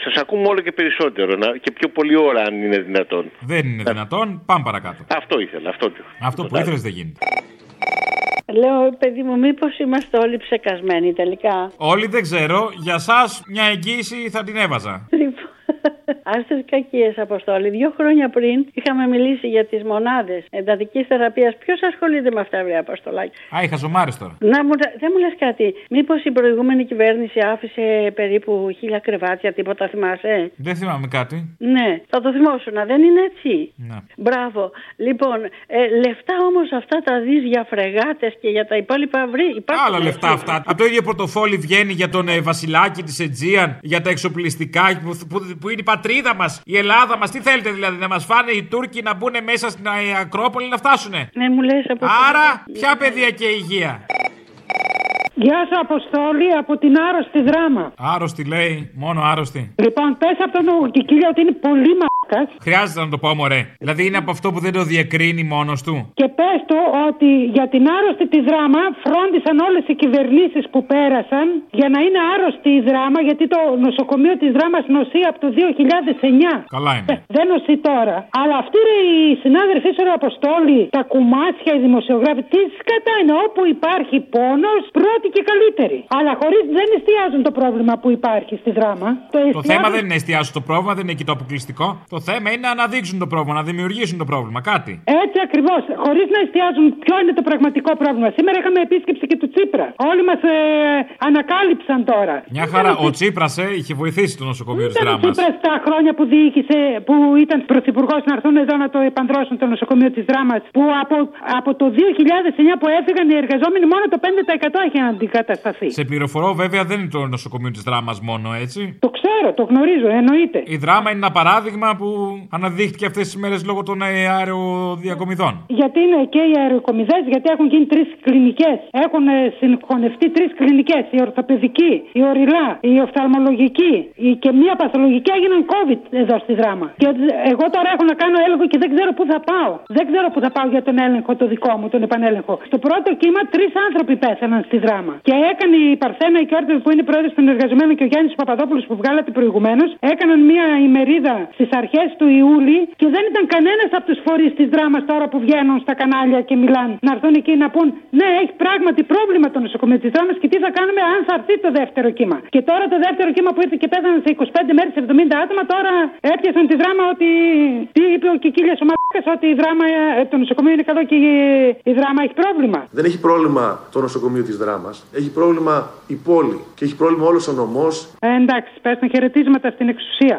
σας ακούμε όλο και περισσότερο να, και πιο πολλή ώρα αν είναι δυνατόν. Δεν είναι δυνατόν, πάμε παρακάτω. Αυτό ήθελα, αυτό. Αυτό που ήθελες δεν γίνεται. Λέω, παιδί μου, μήπως είμαστε όλοι ψεκασμένοι τελικά; Όλοι δεν ξέρω, για εσά μια εγγύηση θα την έβαζα. Λοιπόν, άστε κακίες, Αποστόλη. Δύο χρόνια πριν είχαμε μιλήσει για τις μονάδες εντατικής θεραπείας. Ποιος ασχολείται με αυτά, βρε Αποστολάκη; Α, είχα ζωμάρε τώρα. Να μου, δεν μου λες κάτι. Μήπως η προηγούμενη κυβέρνηση άφησε περίπου χίλια κρεβάτια, τίποτα θυμάσαι; Δεν θυμάμαι κάτι. Ναι, θα το θυμόσουν, δεν είναι έτσι; Ναι. Μπράβο. Λοιπόν, ε, λεφτά όμως αυτά τα δεις για φρεγάτες και για τα υπόλοιπα βρει; Υπάρχουν Άλλα λεφτά αυτά. Από το ίδιο πορτοφόλι βγαίνει για τον ε, Βασιλάκη της Αιτζίαν, για τα εξοπλιστικά που, που, που είναι η πατρίδα μας, η Ελλάδα μας. Τι θέλετε δηλαδή, να μας φάνε οι Τούρκοι να μπουν μέσα στην ε, Ακρόπολη να φτάσουνε; Ναι, μου λες από Άρα, ποια παιδεία και υγεία; Γεια σου, Αποστόλη, από την άρρωστη δράμα. Άρρωστη λέει, μόνο άρρωστη. Λοιπόν, πες από τον Ουρκικίλιο ότι είναι πολύ μαλάκα. Χρειάζεται να το πω, μωρέ. Δηλαδή είναι από αυτό που δεν το διακρίνει μόνος του. Και πες του ότι για την άρρωστη τη δράμα φρόντισαν όλες οι κυβερνήσεις που πέρασαν για να είναι άρρωστη η δράμα, γιατί το νοσοκομείο της δράμας νοσεί από το 2009. Καλά είναι. Ε, Δεν νοσεί τώρα. Αλλά αυτοί ρε, οι συνάδελφοί σου, ρε Αποστόλη, τα κουμάσια, οι δημοσιογράφοι, τι σκατά είναι. Όπου υπάρχει πόνος, πρώτη και καλύτερη. Αλλά χωρίς δεν εστιάζουν το πρόβλημα που υπάρχει στη δράμα. Το εστιάζουν- θέμα δεν είναι να εστιάσουν το πρόβλημα, δεν είναι εκεί το αποκλειστικό. Το θέμα είναι να αναδείξουν το πρόβλημα, να δημιουργήσουν το πρόβλημα. Κάτι. Έτσι ακριβώς. Χωρίς να εστιάζουν ποιο είναι το πραγματικό πρόβλημα. Σήμερα είχαμε επίσκεψη και του Τσίπρα. Όλοι μας ε, ανακάλυψαν τώρα. Μια χαρά. Ο Τσίπρας ε, είχε βοηθήσει το νοσοκομείο της Ήταν ο δράμας. Τσίπρας τα χρόνια που διοίκησε, που ήταν πρωθυπουργός να έρθουν εδώ να το επανδρώσουν το νοσοκομείο της δράμας. Που από, από το 2009 που έφυγαν οι εργαζόμενοι, μόνο το 5% έχει αντικατασταθεί. Σε πληροφορώ, βέβαια, δεν είναι το νοσοκομείο της δράμας μόνο, έτσι. Το ξέρω, το γνωρίζω, εννοείται. Η δράμα είναι ένα παράδειγμα που αναδείχθηκε αυτές τις μέρες λόγω των ε, αεροδιακομιδών. Γιατί είναι και οι αεροκομιδές, γιατί έχουν γίνει τρεις κλινικές. Έχουν ε, συγχωνευτεί τρεις κλινικές. Η ορθοπαιδική, η ορειλά, η οφθαλμολογική η- και μία παθολογική έγιναν COVID εδώ στη δράμα. Και εγώ τώρα έχω να κάνω έλεγχο και δεν ξέρω πού θα πάω. Δεν ξέρω πού θα πάω για τον έλεγχο το δικό μου, τον επανέλεγχο. Στο πρώτο κύμα τρεις άνθρωποι πέθαναν στη δράμα. Και έκανε η Παρθένα η Κιόρτεβ που είναι πρόεδρος των εργαζομένων και ο Γιάννης Παπαδόπουλος που βγάλατε προηγουμένως. Έκαναν μία ημερίδα στις αρχές του Ιούλη και δεν ήταν κανένας από τους φορείς της δράμας τώρα που βγαίνουν στα κανάλια και μιλάνε να έρθουν εκεί να πούν Ναι, έχει πράγματι πρόβλημα το νοσοκομείο της δράμας και τι θα κάνουμε αν θα έρθει το δεύτερο κύμα. Και τώρα το δεύτερο κύμα που ήρθε και πέθαναν σε 25 μέρες 70 άτομα, τώρα έπιασαν τη δράμα ότι. Τι είπε ο Κικίλιας ο Μαλάκας, ότι η δράμα, ε, το νοσοκομείο είναι καλό και η, η δράμα έχει πρόβλημα. Δεν έχει πρόβλημα το νοσοκομείο της δράμας. Έχει πρόβλημα η πόλη. Και έχει πρόβλημα όλος ο νομός. Ε, εντάξει, πες να χαιρετίσματα στην εξουσία.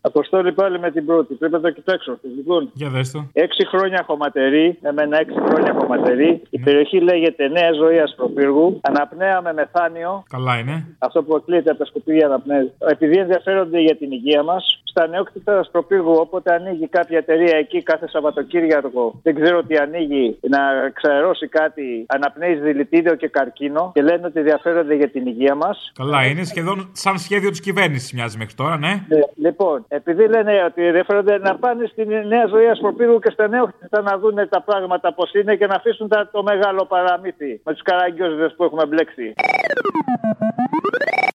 Αποστόλη πάλι με την πρώτη. Πρέπει να το κοιτάξω. Λοιπόν, Για δες το. έξι χρόνια χωματερή, εμένα έξι χρόνια χωματερή. Η περιοχή λέγεται Νέα Ζωή Ασπροπύργου. Αναπνέα με μεθάνιο. Καλά είναι. Αυτό που εκλείεται από τα σκουπίδια αναπνέει. Επειδή ενδιαφέρονται για την υγεία μας, στα νεόκτητα Ασπροπύργου, όποτε ανοίγει κάποια εταιρεία εκεί κάθε Σαββατοκύριακο, δεν ξέρω τι ανοίγει, να ξαερώσει κάτι, αναπνέει δηλητήριο και καρκίνο και λένε ότι ενδιαφέρονται για την υγεία μας. Καλά είναι. Σχεδόν σαν σχέδιο της κυβέρνησης μοιάζει μέχρι τώρα, ναι. Ναι, λοιπόν, επειδή λένε ότι ενδιαφέρονται να πάνε στην νέα ζωή Ασπροπύργου και στα νεόκτητα να δουν τα πράγματα πώς είναι και να αφήσουν τα- το μεγάλο παραμύθι με τους καραγκιόζιδες που έχουμε μπλέξει.